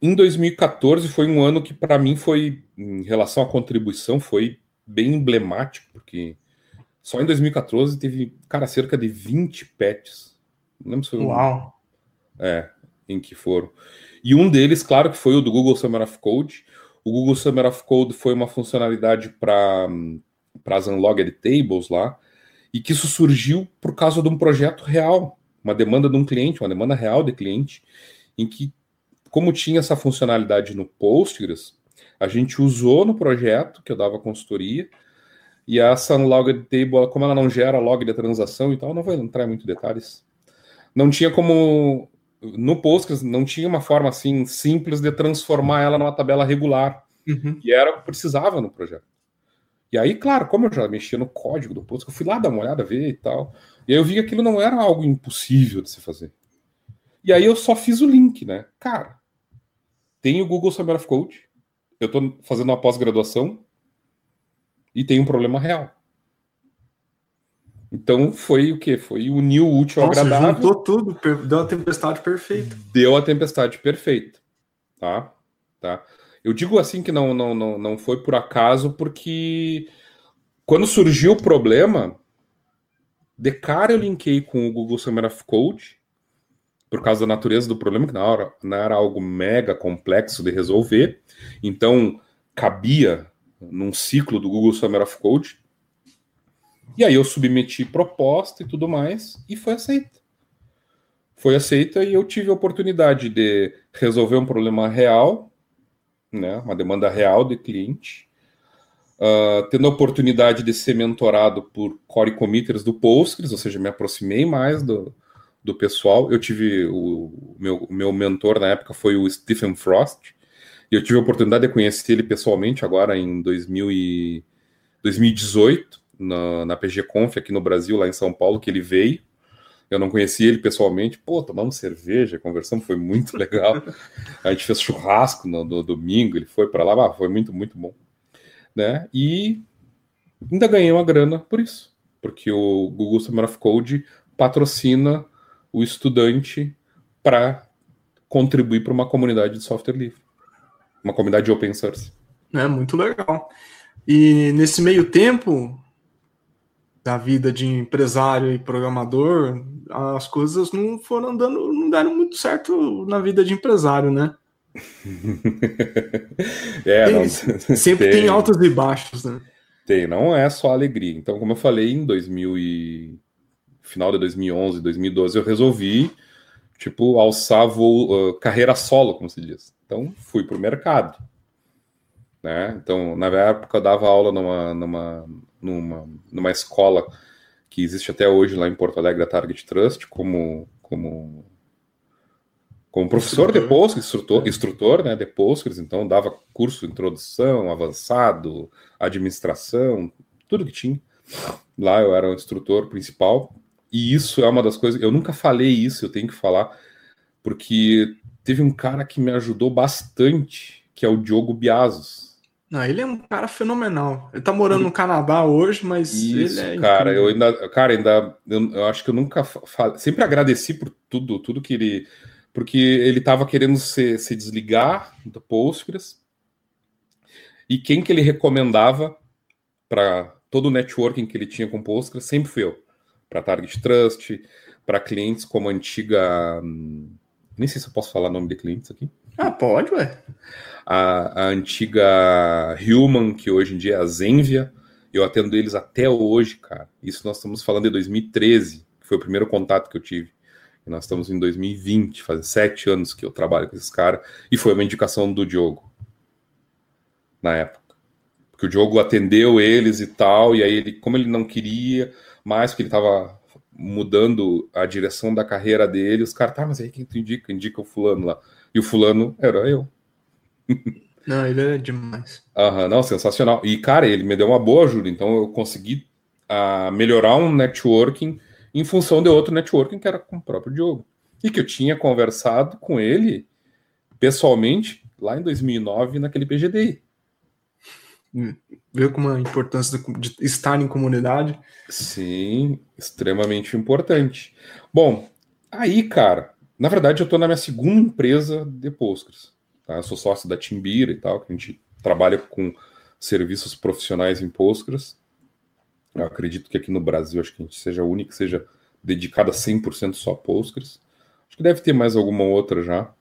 em 2014 foi um ano que, para mim, foi, em relação à contribuição, foi bem emblemático, porque só em 2014 teve, cara, cerca de 20 patches. Não lembro se foi Uau! Um, é, em que foram. E um deles, claro, que foi o do Google Summer of Code. O Google Summer of Code foi uma funcionalidade para as Unlogged Tables lá, e que isso surgiu por causa de um projeto real, uma demanda de um cliente, uma demanda real de cliente, em que, como tinha essa funcionalidade no Postgres, a gente usou no projeto, que eu dava consultoria, e essa unlogged table, como ela não gera log de transação e tal, não vou entrar em muitos detalhes. Não tinha como no Postgres não tinha uma forma assim simples de transformar ela numa tabela regular. Uhum. E era o que precisava no projeto. E aí, claro, como eu já mexia no código do Postgres, eu fui lá dar uma olhada, ver e tal. E aí eu vi que aquilo não era algo impossível de se fazer. E aí eu só fiz o link, né? Cara, tem o Google Summer of Code, eu estou fazendo uma pós-graduação e tem um problema real. Então foi o que? Foi unir o útil ao agradável. Juntou tudo, deu a tempestade perfeita. Deu a tempestade perfeita. Tá? Tá? Eu digo assim que não, não, não, não foi por acaso, porque quando surgiu o problema, de cara eu linkei com o Google Summer of Code, por causa da natureza do problema, que não era, não era algo mega complexo de resolver. Então, cabia num ciclo do Google Summer of Code e aí eu submeti proposta e tudo mais, e foi aceita. Foi aceita e eu tive a oportunidade de resolver um problema real, né, uma demanda real de cliente, uh, tendo a oportunidade de ser mentorado por core committers do Postgres, ou seja, me aproximei mais do, do pessoal. Eu tive o, meu, meu mentor na época foi o Stephen Frost, e eu tive a oportunidade de conhecer ele pessoalmente agora em 2000 e 2018 na, na PG Conf aqui no Brasil, lá em São Paulo, que ele veio. Eu não conhecia ele pessoalmente. Pô, tomamos cerveja, conversamos, foi muito legal. A gente fez churrasco no, no domingo, ele foi para lá, ah, foi muito, muito bom. Né? E ainda ganhei uma grana por isso, porque o Google Summer of Code patrocina o estudante para contribuir para uma comunidade de software livre, uma comunidade open source. É muito legal. E nesse meio tempo, da vida de empresário e programador, as coisas não foram andando, não deram muito certo na vida de empresário, né? é, tem, não, sempre tem, tem, altos e baixos, né? Tem, não é só alegria. Então, como eu falei, em 2000 e final de 2011, 2012, eu resolvi tipo alçar voo, uh, carreira solo, como se diz. Então, fui para o mercado. Né? Então, na época eu dava aula numa, numa numa, numa escola que existe até hoje lá em Porto Alegre, a Target Trust, como, como, como professor de Postgres, instrutor, instrutor né, de Postgres, então dava curso introdução, avançado, administração, tudo que tinha. Lá eu era o instrutor principal, e isso é uma das coisas, eu nunca falei isso, eu tenho que falar, porque teve um cara que me ajudou bastante, que é o Diogo Biasos não, ele é um cara fenomenal. Ele tá morando no Canadá hoje, mas Isso, ele é cara, incrível. eu ainda, cara, ainda eu, eu acho que eu nunca sempre agradeci por tudo, tudo que ele, porque ele tava querendo se, se desligar do Postgres. E quem que ele recomendava para todo o networking que ele tinha com Postgres sempre fui eu. Para Target Trust, para clientes como a antiga, nem sei se eu posso falar nome de clientes aqui. Ah, pode, ué a, a antiga Human, que hoje em dia é a Zenvia. Eu atendo eles até hoje, cara. Isso nós estamos falando de 2013, que foi o primeiro contato que eu tive. E nós estamos em 2020, faz sete anos que eu trabalho com esses caras. E foi uma indicação do Diogo, na época. Porque o Diogo atendeu eles e tal, e aí ele, como ele não queria mais, porque ele estava mudando a direção da carreira dele, os caras, tá, mas aí quem tu indica? Indica o fulano lá. E o fulano era eu. Não, ele é demais. Aham, não, sensacional. E, cara, ele me deu uma boa ajuda, então eu consegui uh, melhorar um networking em função de outro networking que era com o próprio Diogo. E que eu tinha conversado com ele pessoalmente lá em 2009 naquele PGDI. Hum, Viu como a importância de estar em comunidade? Sim, extremamente importante. Bom, aí, cara, Na verdade, eu estou na minha segunda empresa de Postgres. Tá? Eu sou sócio da Timbira e tal, que a gente trabalha com serviços profissionais em Postgres. Eu acredito que aqui no Brasil, acho que a gente seja a única que seja dedicada 100% só a Postgres. Acho que deve ter mais alguma outra já.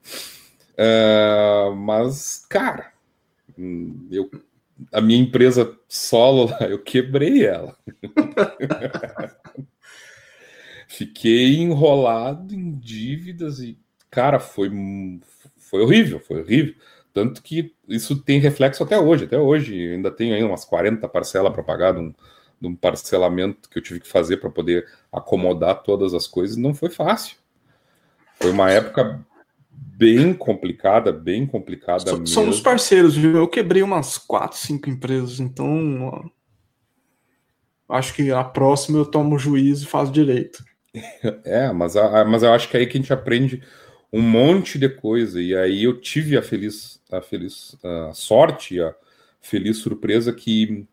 Uh, mas, cara, eu, a minha empresa solo, eu quebrei ela. Fiquei enrolado em dívidas e, cara, foi, foi horrível, foi horrível. Tanto que isso tem reflexo até hoje. Até hoje ainda tenho aí umas 40 parcelas para pagar de um, de um parcelamento que eu tive que fazer para poder acomodar todas as coisas. Não foi fácil. Foi uma época bem complicada, bem complicada so. Somos parceiros, viu? Eu quebrei umas quatro, cinco empresas, então acho que a próxima eu tomo juízo e faço direito. É, mas, a, mas eu acho que é aí que a gente aprende um monte de coisa. E aí eu tive a feliz, a feliz a sorte, a feliz surpresa que.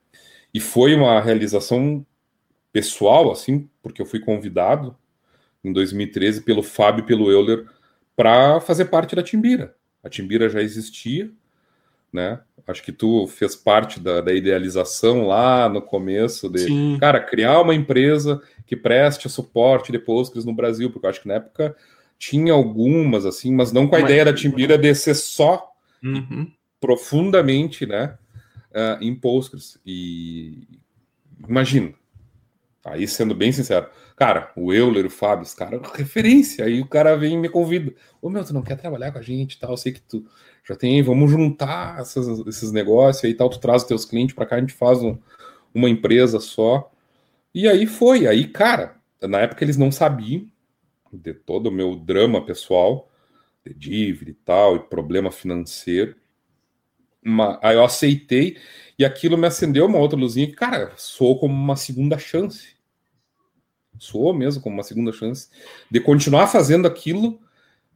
E foi uma realização pessoal, assim, porque eu fui convidado em 2013 pelo Fábio e pelo Euler para fazer parte da Timbira. A Timbira já existia, né? Acho que tu fez parte da, da idealização lá no começo de, Sim. cara, criar uma empresa que preste suporte de Postgres no Brasil, porque eu acho que na época tinha algumas, assim, mas não com a mas... ideia da Timbira de ser só uhum. profundamente, né, uh, em Postgres. E imagina, aí sendo bem sincero, Cara, o Euler, o Fábio, os caras, referência. Aí o cara vem e me convida. Ô meu, tu não quer trabalhar com a gente tal? Eu sei que tu já tem, vamos juntar essas, esses negócios aí tal. Tu traz os teus clientes para cá, a gente faz um, uma empresa só. E aí foi. Aí, cara, na época eles não sabiam de todo o meu drama pessoal, de dívida e tal, e problema financeiro. Uma, aí eu aceitei e aquilo me acendeu uma outra luzinha cara, sou como uma segunda chance soou mesmo como uma segunda chance de continuar fazendo aquilo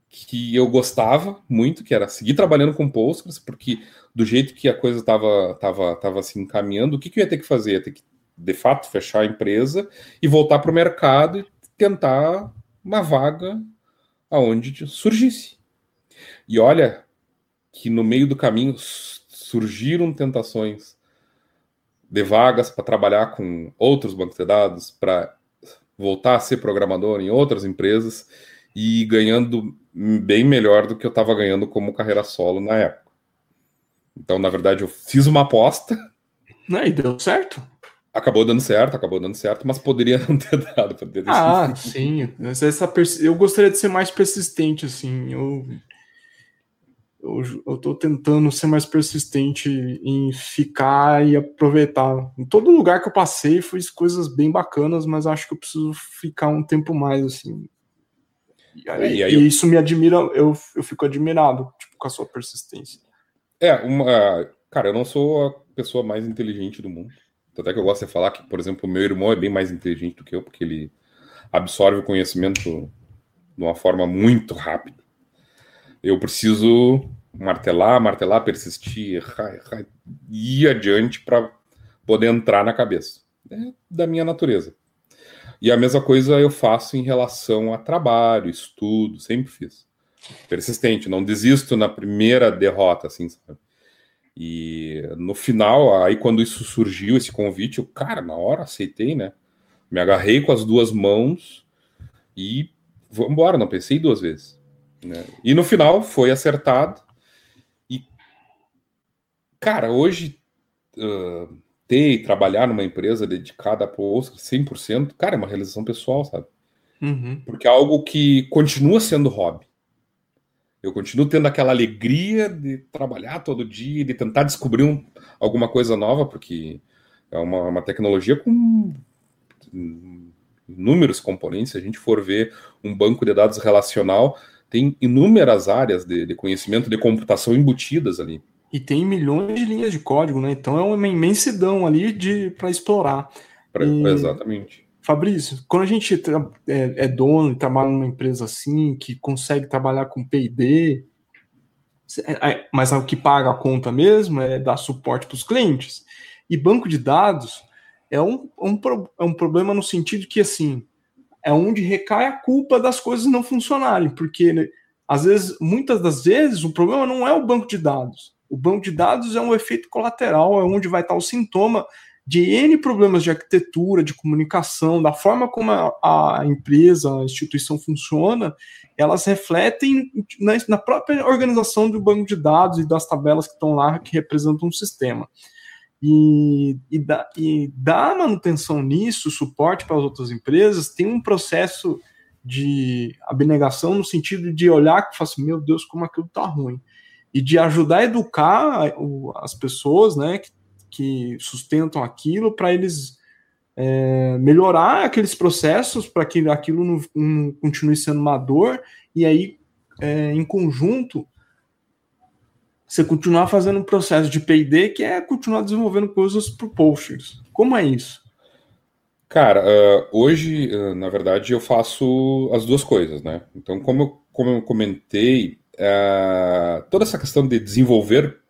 que eu gostava muito, que era seguir trabalhando com Postgres, porque do jeito que a coisa estava tava, tava se encaminhando, o que, que eu ia ter que fazer? Ia ter que, de fato, fechar a empresa e voltar para o mercado e tentar uma vaga aonde surgisse. E olha que no meio do caminho surgiram tentações de vagas para trabalhar com outros bancos de dados, para voltar a ser programador em outras empresas e ganhando bem melhor do que eu estava ganhando como carreira solo na época. Então, na verdade, eu fiz uma aposta. Não, e deu certo? Acabou dando certo, acabou dando certo, mas poderia não ter dado. Poderia ter ah, sim. Essa eu gostaria de ser mais persistente, assim. Eu eu, tô tentando ser mais persistente em ficar e aproveitar. Em todo lugar que eu passei, fiz coisas bem bacanas, mas acho que eu preciso ficar um tempo mais, assim. E, aí, e, aí e isso me admira, eu, eu fico admirado, tipo, com a sua persistência. É, uma. Cara, eu não sou a pessoa mais inteligente do mundo. Até que eu gosto de falar que, por exemplo, o meu irmão é bem mais inteligente do que eu, porque ele absorve o conhecimento de uma forma muito rápida eu preciso martelar, martelar, persistir, ir adiante para poder entrar na cabeça. É da minha natureza. E a mesma coisa eu faço em relação a trabalho, estudo, sempre fiz. Persistente, não desisto na primeira derrota, assim, sabe? E no final, aí quando isso surgiu, esse convite, eu, cara, na hora aceitei, né? Me agarrei com as duas mãos e vamos embora, não pensei duas vezes. Né? E no final foi acertado. E, cara, hoje uh, ter e trabalhar numa empresa dedicada a Postgres 100%, cara, é uma realização pessoal, sabe? Uhum. Porque é algo que continua sendo hobby. Eu continuo tendo aquela alegria de trabalhar todo dia, de tentar descobrir um, alguma coisa nova, porque é uma, uma tecnologia com inúmeros componentes. Se a gente for ver um banco de dados relacional, tem inúmeras áreas de, de conhecimento de computação embutidas ali. E tem milhões de linhas de código, né? Então é uma imensidão ali de para explorar. Pra, e, exatamente. Fabrício, quando a gente é, é, dono e trabalha numa empresa assim, que consegue trabalhar com P&D, é, é, mas o que paga a conta mesmo é dar suporte para os clientes. E banco de dados é um, um, é um problema no sentido que, assim, é onde recai a culpa das coisas não funcionarem, porque né, às vezes, muitas das vezes, o problema não é o banco de dados. O banco de dados é um efeito colateral, é onde vai estar o sintoma de N problemas de arquitetura, de comunicação, da forma como a, a empresa, a instituição funciona, elas refletem na, na, própria organização do banco de dados e das tabelas que estão lá que representam um sistema. E, e, da, e dar manutenção nisso, suporte para as outras empresas, tem um processo de abnegação no sentido de olhar e falar assim, meu Deus, como aquilo está ruim. E de ajudar a educar as pessoas né, que, que sustentam aquilo para eles é, melhorar aqueles processos para que aquilo não, não, continue sendo uma dor e aí, é, em conjunto, você continuar fazendo um processo de P&D que é continuar desenvolvendo coisas para o Postgres. Como é isso? Cara, uh, hoje, uh, na verdade, eu faço as duas coisas, né? Então, como eu, como eu comentei, uh, toda essa questão de desenvolver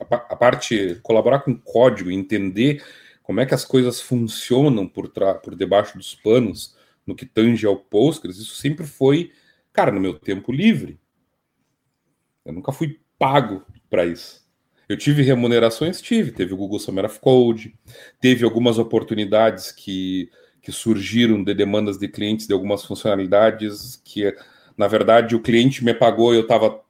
a, a, parte, colaborar com código, entender como é que as coisas funcionam por, por debaixo dos panos, no que tange ao Postgres, isso sempre foi, cara, no meu tempo livre. Eu nunca fui pago para isso. Eu tive remunerações? Tive. Teve o Google Summer of Code, teve algumas oportunidades que, que surgiram de demandas de clientes de algumas funcionalidades que, na verdade, o cliente me pagou, eu estava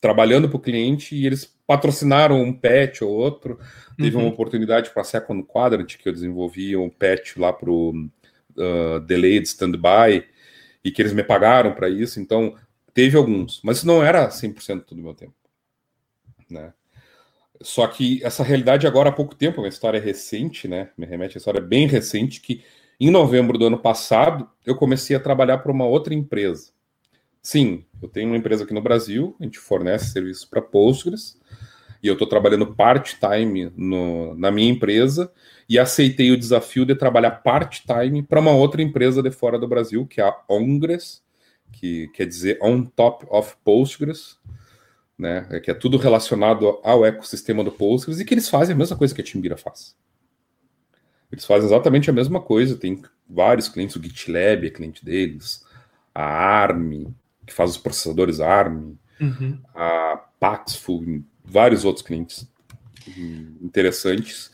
trabalhando para o cliente e eles patrocinaram um patch ou outro. Teve uhum. uma oportunidade para a Second Quadrant, que eu desenvolvi um patch lá para o uh, Delayed Standby, e que eles me pagaram para isso. Então, teve alguns, mas não era 100% do meu tempo. Né? Só que essa realidade agora há pouco tempo, uma história recente, né? Me remete a história bem recente, que em novembro do ano passado eu comecei a trabalhar para uma outra empresa. Sim, eu tenho uma empresa aqui no Brasil, a gente fornece serviços para Postgres, e eu estou trabalhando part-time na minha empresa, e aceitei o desafio de trabalhar part-time para uma outra empresa de fora do Brasil, que é a Ongres, que quer dizer On Top of Postgres, né? É que é tudo relacionado ao ecossistema do Postgres e que eles fazem a mesma coisa que a Timbira faz. Eles fazem exatamente a mesma coisa. Tem vários clientes, o GitLab é cliente deles, a ARM, que faz os processadores ARM, uhum. a Paxful, vários outros clientes interessantes.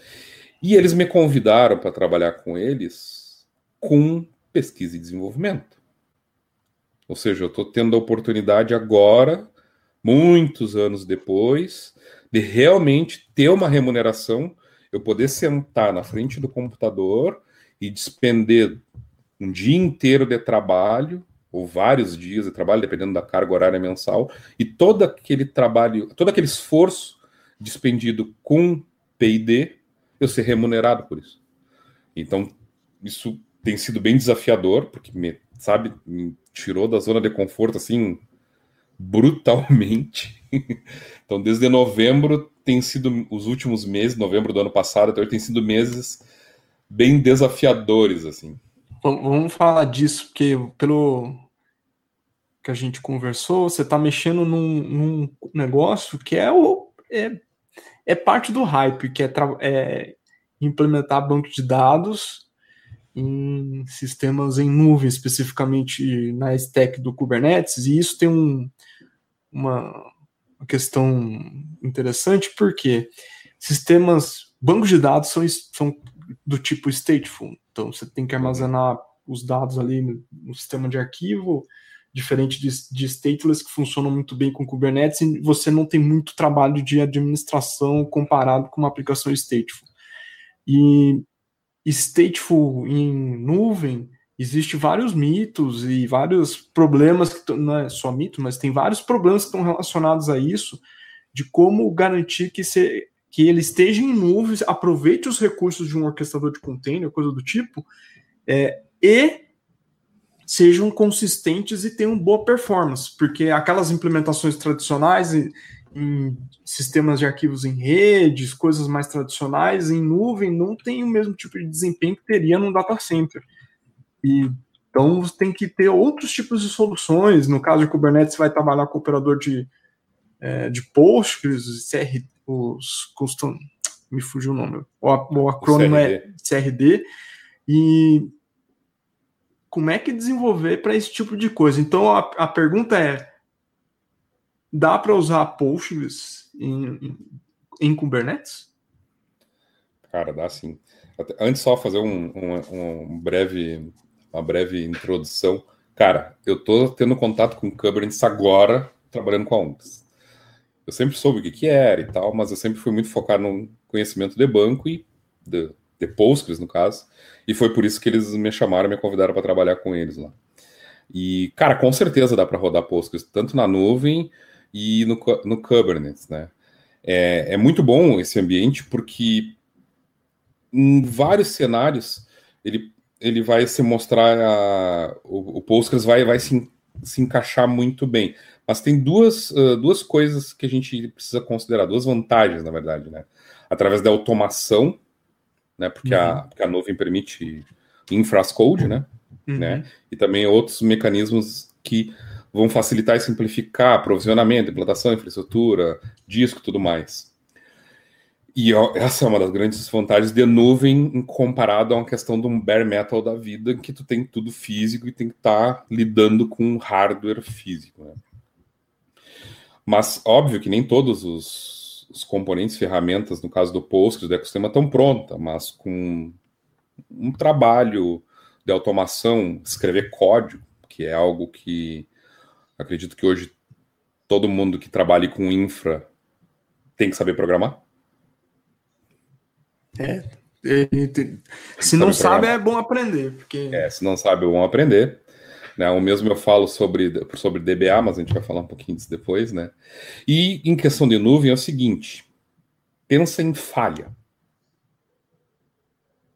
E eles me convidaram para trabalhar com eles com pesquisa e desenvolvimento. Ou seja, eu estou tendo a oportunidade agora muitos anos depois, de realmente ter uma remuneração, eu poder sentar na frente do computador e despender um dia inteiro de trabalho, ou vários dias de trabalho, dependendo da carga horária mensal, e todo aquele trabalho, todo aquele esforço despendido com PD, eu ser remunerado por isso. Então, isso tem sido bem desafiador, porque me, sabe, me tirou da zona de conforto assim brutalmente. então, desde novembro tem sido os últimos meses, novembro do ano passado, até tem sido meses bem desafiadores, assim. Vamos falar disso, porque pelo que a gente conversou, você está mexendo num, num, negócio que é, o, é, é parte do hype, que é, é implementar banco de dados em sistemas em nuvem, especificamente na stack do Kubernetes, e isso tem um, uma, questão interessante, porque sistemas, bancos de dados são, são do tipo stateful, então você tem que armazenar os dados ali no, no sistema de arquivo, diferente de, de stateless que funcionam muito bem com Kubernetes, e você não tem muito trabalho de administração comparado com uma aplicação stateful. E stateful em nuvem existe vários mitos e vários problemas que não é só mito, mas tem vários problemas que estão relacionados a isso, de como garantir que, se, que ele esteja em nuvens, aproveite os recursos de um orquestrador de container, coisa do tipo, é, e sejam consistentes e tenham boa performance, porque aquelas implementações tradicionais em, em sistemas de arquivos em redes, coisas mais tradicionais, em nuvem, não tem o mesmo tipo de desempenho que teria num data center. E, então tem que ter outros tipos de soluções. No caso de Kubernetes, você vai trabalhar com operador de, é, de Postgres, CR, os custom, me fugiu o nome, o, o acrônimo CRD. é CRD. E como é que desenvolver para esse tipo de coisa. Então a, a pergunta é: dá para usar Postgres em, em, em, Kubernetes? Cara, dá sim. Antes só fazer um, um, um breve, uma breve introdução. Cara, eu tô tendo contato com Kubernetes agora, trabalhando com a UNCS. Eu sempre soube o que, que era e tal, mas eu sempre fui muito focado no conhecimento de banco e de, de Postgres, no caso. E foi por isso que eles me chamaram, me convidaram para trabalhar com eles lá. E, cara, com certeza dá para rodar Postgres, tanto na nuvem e no, no Kubernetes, né? É, é muito bom esse ambiente porque em vários cenários ele, ele vai se mostrar a, o, o, Postgres vai, vai se, se encaixar muito bem. Mas tem duas, uh, duas coisas que a gente precisa considerar, duas vantagens, na verdade, né? Através da automação, né? Porque, uhum. a, porque a nuvem permite infrascode, né? Uhum. né? E também outros mecanismos que vão facilitar e simplificar aprovisionamento, implantação, infraestrutura, disco tudo mais. E essa é uma das grandes vantagens de nuvem comparado a uma questão de um bare metal da vida, que tu tem tudo físico e tem que estar tá lidando com hardware físico. Né? Mas óbvio que nem todos os, os, componentes, ferramentas, no caso do Postgres, do ecossistema, estão prontas, mas com um trabalho de automação, escrever código, que é algo que acredito que hoje todo mundo que trabalhe com infra tem que saber programar. É. é se não sabe, é bom aprender. Porque... É, se não sabe, é bom aprender. Né, o mesmo eu falo sobre, sobre DBA, mas a gente vai falar um pouquinho disso depois, né? E em questão de nuvem é o seguinte: pensa em falha.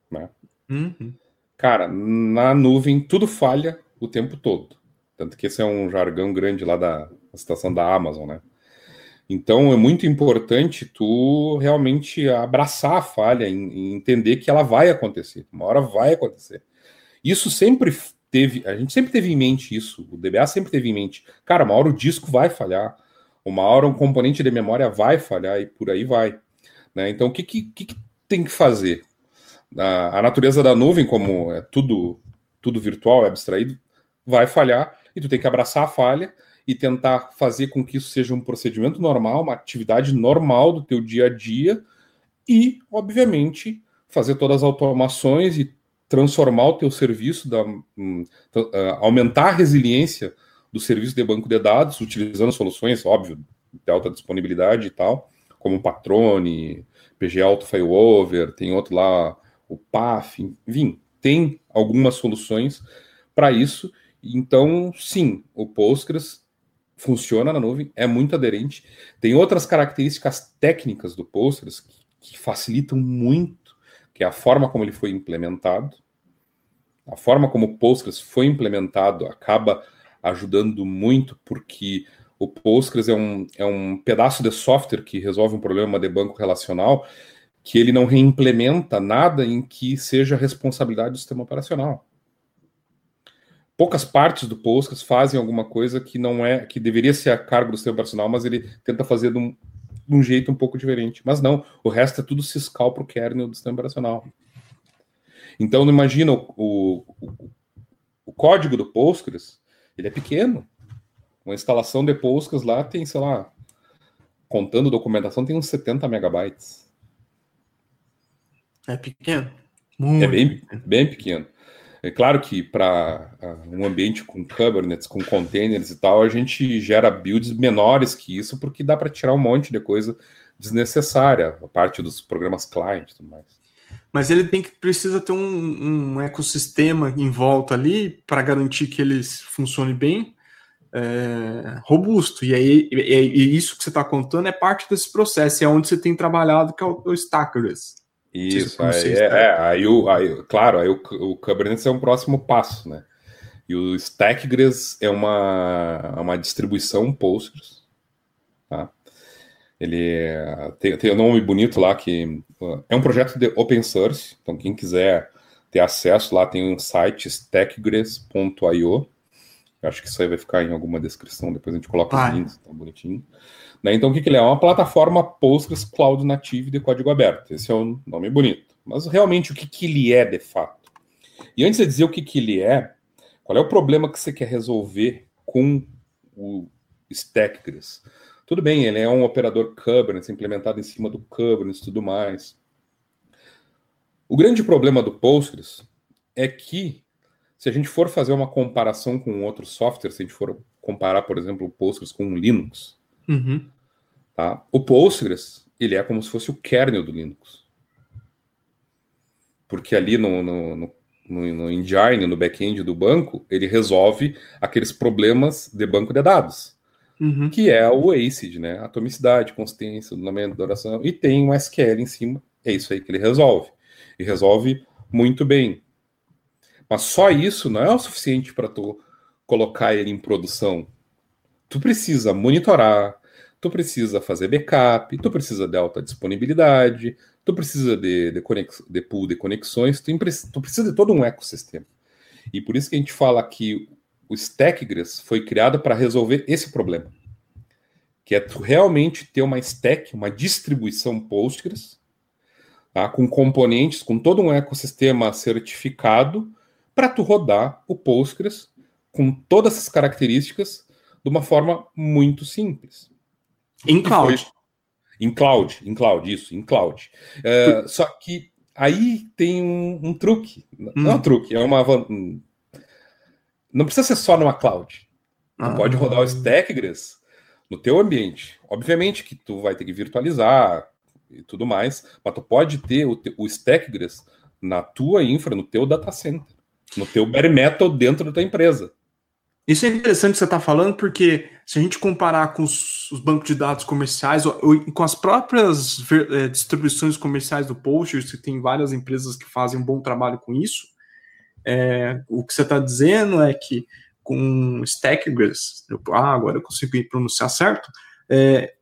Né? Uhum. Cara, na nuvem tudo falha o tempo todo. Tanto que esse é um jargão grande lá da, da situação da Amazon, né? Então é muito importante tu realmente abraçar a falha e entender que ela vai acontecer. Uma hora vai acontecer. Isso sempre teve, a gente sempre teve em mente isso. O DBA sempre teve em mente. Cara, uma hora o disco vai falhar. Uma hora um componente de memória vai falhar e por aí vai. Né? Então o que, que, que tem que fazer? A, a natureza da nuvem, como é tudo, tudo virtual, é abstraído, vai falhar e tu tem que abraçar a falha e tentar fazer com que isso seja um procedimento normal, uma atividade normal do teu dia a dia e, obviamente, fazer todas as automações e transformar o teu serviço, da, um, uh, aumentar a resiliência do serviço de banco de dados, utilizando soluções, óbvio, de alta disponibilidade e tal, como o Patrone, PG Auto Failover, tem outro lá, o PAF, enfim, tem algumas soluções para isso. Então, sim, o Postgres funciona na nuvem, é muito aderente. Tem outras características técnicas do Postgres que, que facilitam muito, que é a forma como ele foi implementado. A forma como o Postgres foi implementado acaba ajudando muito, porque o Postgres é um, é um pedaço de software que resolve um problema de banco relacional que ele não reimplementa nada em que seja responsabilidade do sistema operacional poucas partes do Postgres fazem alguma coisa que não é, que deveria ser a cargo do sistema operacional, mas ele tenta fazer de um, de um jeito um pouco diferente. Mas não, o resto é tudo ciscal para o kernel do sistema operacional. Então, imagina o, o, o, código do Postgres, ele é pequeno. Uma instalação de Postgres lá tem, sei lá, contando documentação, tem uns 70 megabytes. É pequeno. Muito é bem, bem pequeno. É claro que para uh, um ambiente com Kubernetes, com containers e tal, a gente gera builds menores que isso, porque dá para tirar um monte de coisa desnecessária, a parte dos programas client e tudo mais. Mas ele tem que precisa ter um, um ecossistema em volta ali para garantir que eles funcionem bem, é, robusto. E aí e, e isso que você está contando é parte desse processo, é onde você tem trabalhado, que é o, o Stackless. Isso, aí, é, é, aí, o, aí, claro, aí o, o Kubernetes é um próximo passo, né? E o Stackgres é uma, uma distribuição Postgres, tá? Ele tem, tem um nome bonito lá que é um projeto de open source, então quem quiser ter acesso lá tem um site stackgres.io. Acho que isso aí vai ficar em alguma descrição, depois a gente coloca os links, tá bonitinho. Né? Então, o que, que ele é? É uma plataforma Postgres Cloud Native de código aberto. Esse é um nome bonito. Mas realmente, o que, que ele é de fato? E antes de dizer o que, que ele é, Qual é o problema que você quer resolver com o Stackgres? Tudo bem, ele é um operador Kubernetes implementado em cima do Kubernetes e tudo mais. O grande problema do Postgres é que, se a gente for fazer uma comparação com outros softwares, se a gente for comparar, por exemplo, o Postgres com o Linux, uhum. tá? o Postgres ele é como se fosse o kernel do Linux. Porque ali no, no, no no, engine, no back-end do banco, ele resolve aqueles problemas de banco de dados, uhum. que é o ACID, né? Atomicidade, consistência, ordenamento, oração, e tem um SQL em cima, é isso aí que ele resolve. E resolve muito bem. Mas só isso não é o suficiente para tu colocar ele em produção. Tu precisa monitorar, tu precisa fazer backup, tu precisa de alta disponibilidade, tu precisa de, de, conex, de pool de conexões, tu, tu, precisa de todo um ecossistema. E por isso que a gente fala que o Stackgres foi criado para resolver esse problema. Que é tu realmente ter uma stack, uma distribuição Postgres, tá, com componentes, com todo um ecossistema certificado, para tu rodar o Postgres com todas essas características de uma forma muito simples. Em cloud. Foi, em cloud, em cloud, isso, em cloud. Uh, só que aí tem um, um truque. Hum. Não é um hum. truque, é uma. Não precisa ser só numa cloud. Tu ah. pode rodar o Stackgres no teu ambiente. Obviamente que tu vai ter que virtualizar e tudo mais, mas tu pode ter o, o Stackgres na tua infra, no teu data center, no teu bare metal dentro da tua empresa. Isso é interessante que você está falando, porque se a gente comparar com os, os bancos de dados comerciais ou, ou com as próprias é, distribuições comerciais do Postgres, que tem várias empresas que fazem um bom trabalho com isso, é, o que você está dizendo é que com Stackgres, ah, agora eu consegui pronunciar certo, é,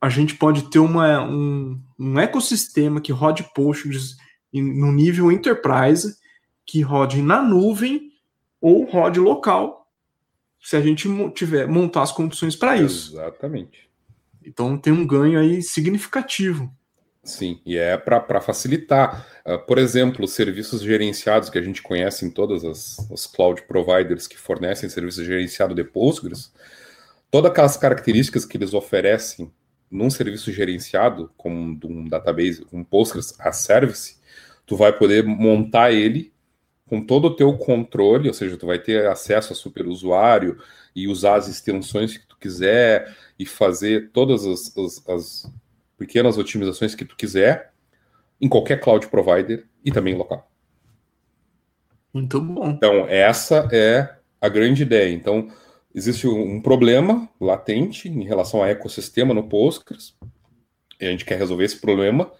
a gente pode ter uma, um, um ecossistema que rode Postgres no nível enterprise, que rode na nuvem ou rode local se a gente tiver montar as condições para isso. Exatamente. Então tem um ganho aí significativo. Sim, e é para facilitar. Uh, por exemplo, serviços gerenciados que a gente conhece em todas as, as cloud providers que fornecem serviço gerenciado de Postgres, todas aquelas características que eles oferecem num serviço gerenciado, como um database, um Postgres a service, tu vai poder montar ele com todo o teu controle, ou seja, tu vai ter acesso a superusuário e usar as extensões que tu quiser e fazer todas as, as, as pequenas otimizações que tu quiser em qualquer cloud provider e também local. Muito bom. Então, essa é a grande ideia. Então, existe um problema latente em relação ao ecossistema no Postgres, e a gente quer resolver esse problema,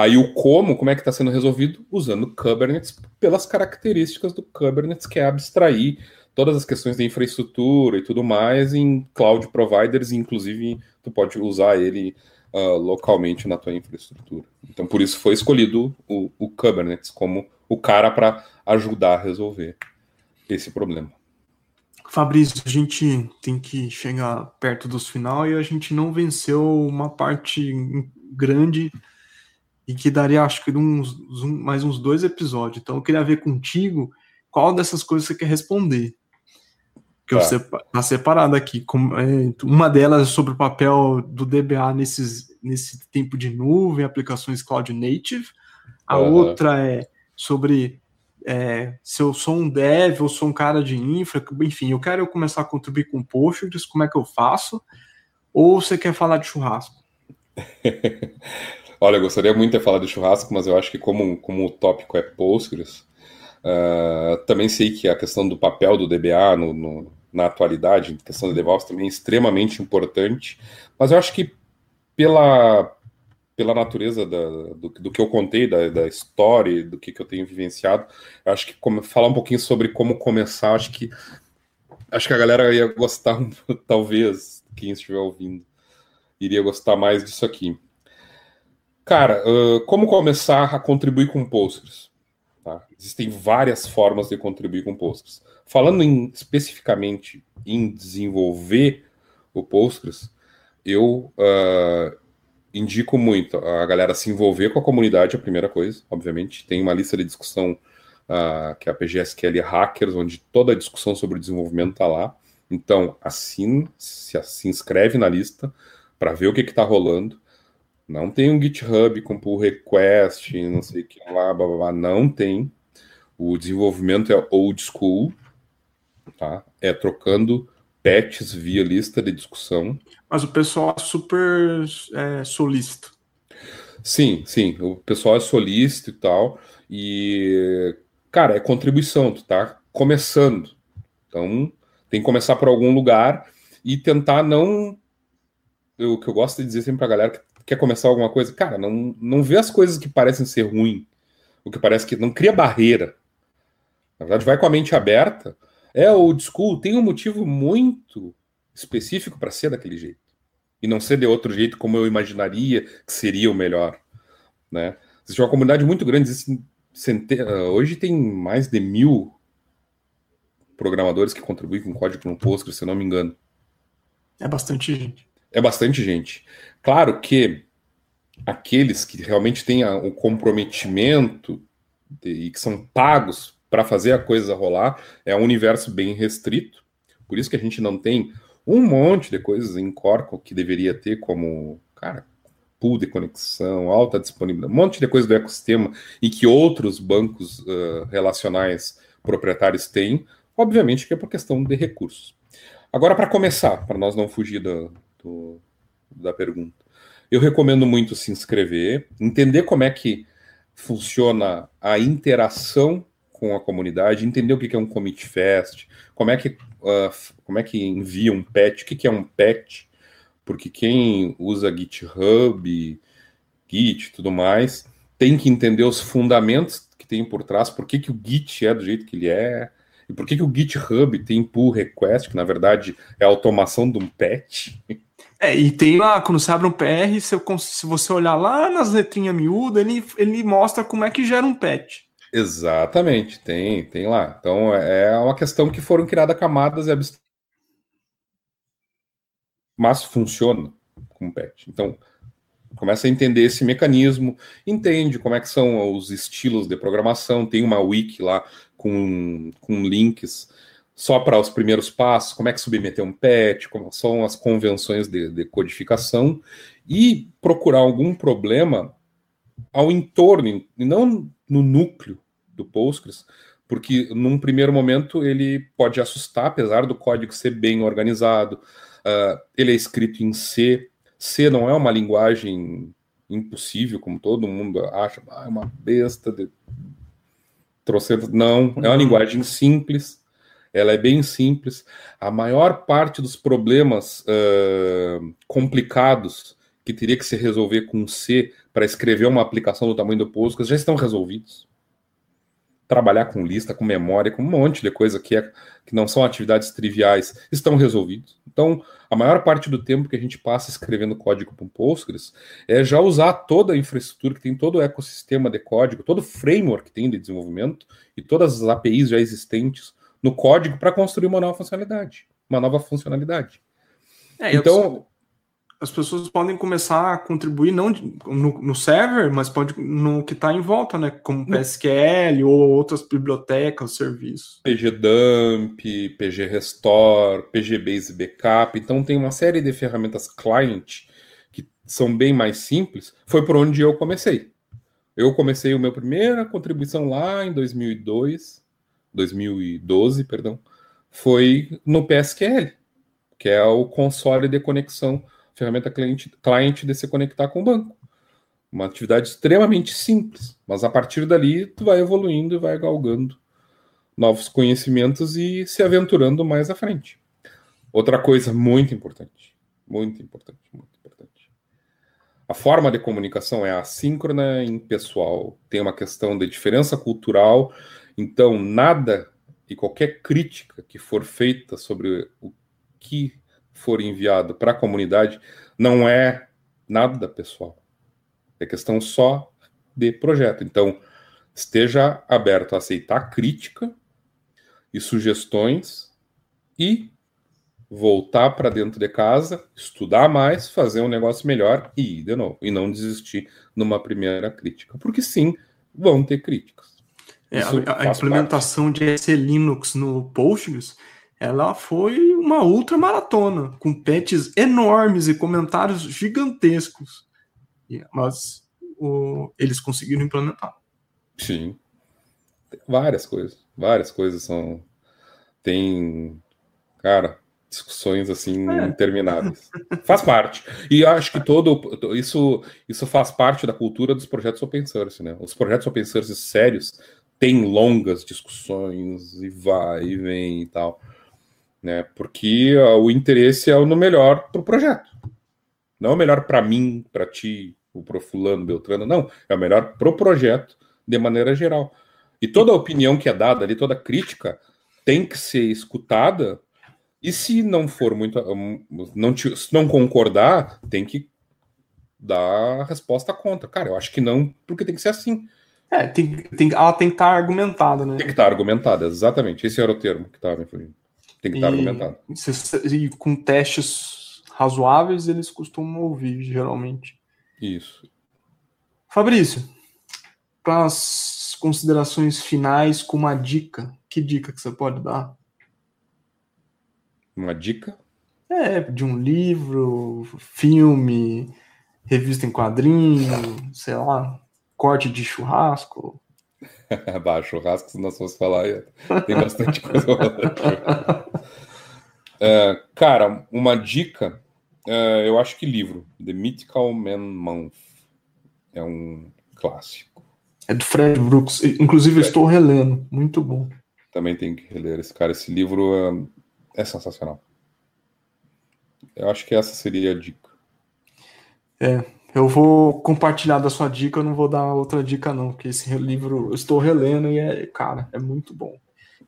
Aí o como, como é que está sendo resolvido? Usando Kubernetes pelas características do Kubernetes, que é abstrair todas as questões de infraestrutura e tudo mais em cloud providers, inclusive tu pode usar ele uh, localmente na tua infraestrutura. Então por isso foi escolhido o, o Kubernetes como o cara para ajudar a resolver esse problema. Fabrício, a gente tem que chegar perto dos final e a gente não venceu uma parte grande e que daria, acho que, uns, mais uns dois episódios. Então, eu queria ver contigo qual dessas coisas você quer responder. Que tá. eu tá separado aqui. É, uma delas é sobre o papel do DBA nesses, nesse tempo de nuvem, aplicações cloud native. A uhum. outra é sobre é, se eu sou um dev ou sou um cara de infra, enfim, eu quero começar a contribuir com Postgres, como é que eu faço? Ou você quer falar de churrasco? Olha, eu gostaria muito de falar de churrasco, mas eu acho que como, como o tópico é Postgres, uh, também sei que a questão do papel do DBA no, no, na atualidade, a questão do DevOps também é extremamente importante, mas eu acho que pela, pela natureza da, do, do, que eu contei, da, da história, do que, que eu tenho vivenciado, eu acho que como, falar um pouquinho sobre como começar, acho que acho que a galera ia gostar, talvez, quem estiver ouvindo, iria gostar mais disso aqui. Cara, uh, como começar a contribuir com Postgres? Tá? Existem várias formas de contribuir com Postgres. Falando em, especificamente em desenvolver o Postgres, eu uh, indico muito a galera se envolver com a comunidade, a primeira coisa, obviamente. Tem uma lista de discussão uh, que é a PGSQL Hackers, onde toda a discussão sobre o desenvolvimento está lá. Então, assim, se, se inscreve na lista para ver o que está rolando. Não tem um GitHub com pull request, não sei o que lá, blá, blá, blá. não tem. O desenvolvimento é old school, tá? É trocando patches via lista de discussão. Mas o pessoal é super é, solícito. Sim, sim. O pessoal é solícito e tal. E, cara, é contribuição, tu tá começando. Então, tem que começar por algum lugar e tentar não. O que eu gosto de dizer sempre pra galera que quer começar alguma coisa, cara, não, não vê as coisas que parecem ser ruim, o que parece que não cria barreira. Na verdade, vai com a mente aberta. É old school, tem um motivo muito específico para ser daquele jeito. E não ser de outro jeito como eu imaginaria que seria o melhor. Né? Existe uma comunidade muito grande, existe hoje tem mais de mil programadores que contribuem com código no Postgres, se não me engano. É bastante gente. É bastante gente. Claro que aqueles que realmente têm o comprometimento de, e que são pagos para fazer a coisa rolar é um universo bem restrito. Por isso que a gente não tem um monte de coisas em Corco que deveria ter, como, cara, pool de conexão, alta disponibilidade, um monte de coisa do ecossistema e que outros bancos uh, relacionais proprietários têm, Obviamente que é por questão de recursos. Agora, para começar, para nós não fugir do, da pergunta, eu recomendo muito se inscrever, entender como é que funciona a interação com a comunidade, entender o que é um commit fest, como é que, uh, como é que envia um patch, o que é um patch, porque quem usa GitHub, Git e tudo mais, tem que entender os fundamentos que tem por trás, por que, que o Git é do jeito que ele é, e por que, que o GitHub tem pull request, que na verdade é a automação de um patch? É, e tem lá, quando você abre um PR, se, eu, se você olhar lá nas letrinhas miúdas, ele, ele mostra como é que gera um patch. Exatamente, tem, tem lá. Então é uma questão que foram criadas camadas e abstrações. Mas funciona com patch. Então, começa a entender esse mecanismo, entende como é que são os estilos de programação, tem uma wiki lá com, com links só para os primeiros passos, como é que submeter um patch, como são as convenções de, de codificação, e procurar algum problema ao entorno, e não no núcleo do Postgres, porque num primeiro momento ele pode assustar, apesar do código ser bem organizado, uh, ele é escrito em C, C não é uma linguagem impossível, como todo mundo acha, ah, é uma besta de. Não, é uma uhum. linguagem simples, ela é bem simples. A maior parte dos problemas uh, complicados que teria que se resolver com C para escrever uma aplicação do tamanho do Postgres já estão resolvidos trabalhar com lista, com memória, com um monte de coisa que, é, que não são atividades triviais, estão resolvidos. Então, a maior parte do tempo que a gente passa escrevendo código para um Postgres é já usar toda a infraestrutura que tem, todo o ecossistema de código, todo o framework que tem de desenvolvimento e todas as APIs já existentes no código para construir uma nova funcionalidade. Uma nova funcionalidade. É, então, as pessoas podem começar a contribuir não no, no server, mas pode no que está em volta, né? Como PSQL ou outras bibliotecas, serviços. PGDump, PG Restore, PG Base Backup. Então tem uma série de ferramentas client que são bem mais simples. Foi por onde eu comecei. Eu comecei a minha primeira contribuição lá em 2002, 2012, perdão, foi no PSQL, que é o console de conexão ferramenta cliente, cliente de se conectar com o banco. Uma atividade extremamente simples, mas a partir dali tu vai evoluindo e vai galgando novos conhecimentos e se aventurando mais à frente. Outra coisa muito importante, muito importante, muito importante. A forma de comunicação é assíncrona em pessoal, tem uma questão de diferença cultural, então nada e qualquer crítica que for feita sobre o que for enviado para a comunidade não é nada pessoal. É questão só de projeto. Então, esteja aberto a aceitar crítica e sugestões e voltar para dentro de casa, estudar mais, fazer um negócio melhor e ir de novo. E não desistir numa primeira crítica. Porque sim, vão ter críticas. É, a, a implementação parte. de SE Linux no Postgres, ela foi uma ultra maratona, com patches enormes e comentários gigantescos. Mas o, eles conseguiram implementar. Sim. Várias coisas. Várias coisas são. Tem. Cara, discussões assim é. intermináveis. faz parte. E acho que todo isso isso faz parte da cultura dos projetos open source, né? Os projetos open source sérios têm longas discussões e vai e vem e tal, né? Porque uh, o interesse é no melhor para o projeto. Não é o melhor para mim, para ti, o pro fulano, Beltrano, não, é o melhor para o projeto de maneira geral. E toda opinião que é dada ali, toda crítica tem que ser escutada e se não for muito. Não, te, se não concordar, tem que dar a resposta contra. Cara, eu acho que não, porque tem que ser assim. É, tem, tem, ela tem que estar argumentada, né? Tem que estar argumentada, exatamente. Esse era o termo que estava me fugindo. Tem que estar argumentado. E com testes razoáveis, eles costumam ouvir, geralmente. Isso. Fabrício, para as considerações finais, com uma dica, que dica que você pode dar? Uma dica? É, de um livro, filme, revista em quadrinho, sei lá, corte de churrasco. bah, churrasco, se nós fosse falar, tem bastante coisa é, Cara, uma dica, é, eu acho que livro, The Mythical Man Month. É um clássico. É do Fred Brooks. Inclusive, Fred. estou relendo. Muito bom. Também tem que reler esse cara. Esse livro é é sensacional. Eu acho que essa seria a dica. É, eu vou compartilhar da sua dica, eu não vou dar outra dica não, porque esse livro eu estou relendo e é, cara, é muito bom.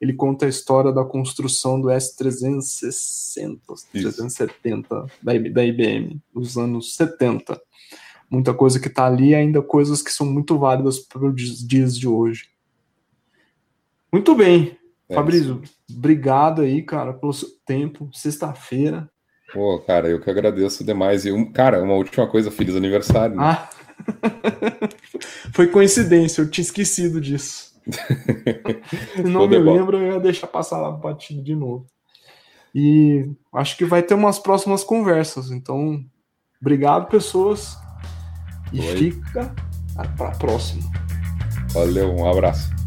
Ele conta a história da construção do S360, 370 da, da IBM, nos anos 70. Muita coisa que está ali, ainda coisas que são muito válidas para os dias de hoje. Muito bem. É Fabrício, obrigado aí, cara, pelo seu tempo. Sexta-feira. Pô, cara, eu que agradeço demais. E, um, cara, uma última coisa, feliz aniversário. Né? Ah, foi coincidência, eu tinha esquecido disso. Se não me lembro, eu ia deixar passar lá batido de novo. E acho que vai ter umas próximas conversas. Então, obrigado, pessoas. E Oi. fica para a próxima. Valeu, um abraço.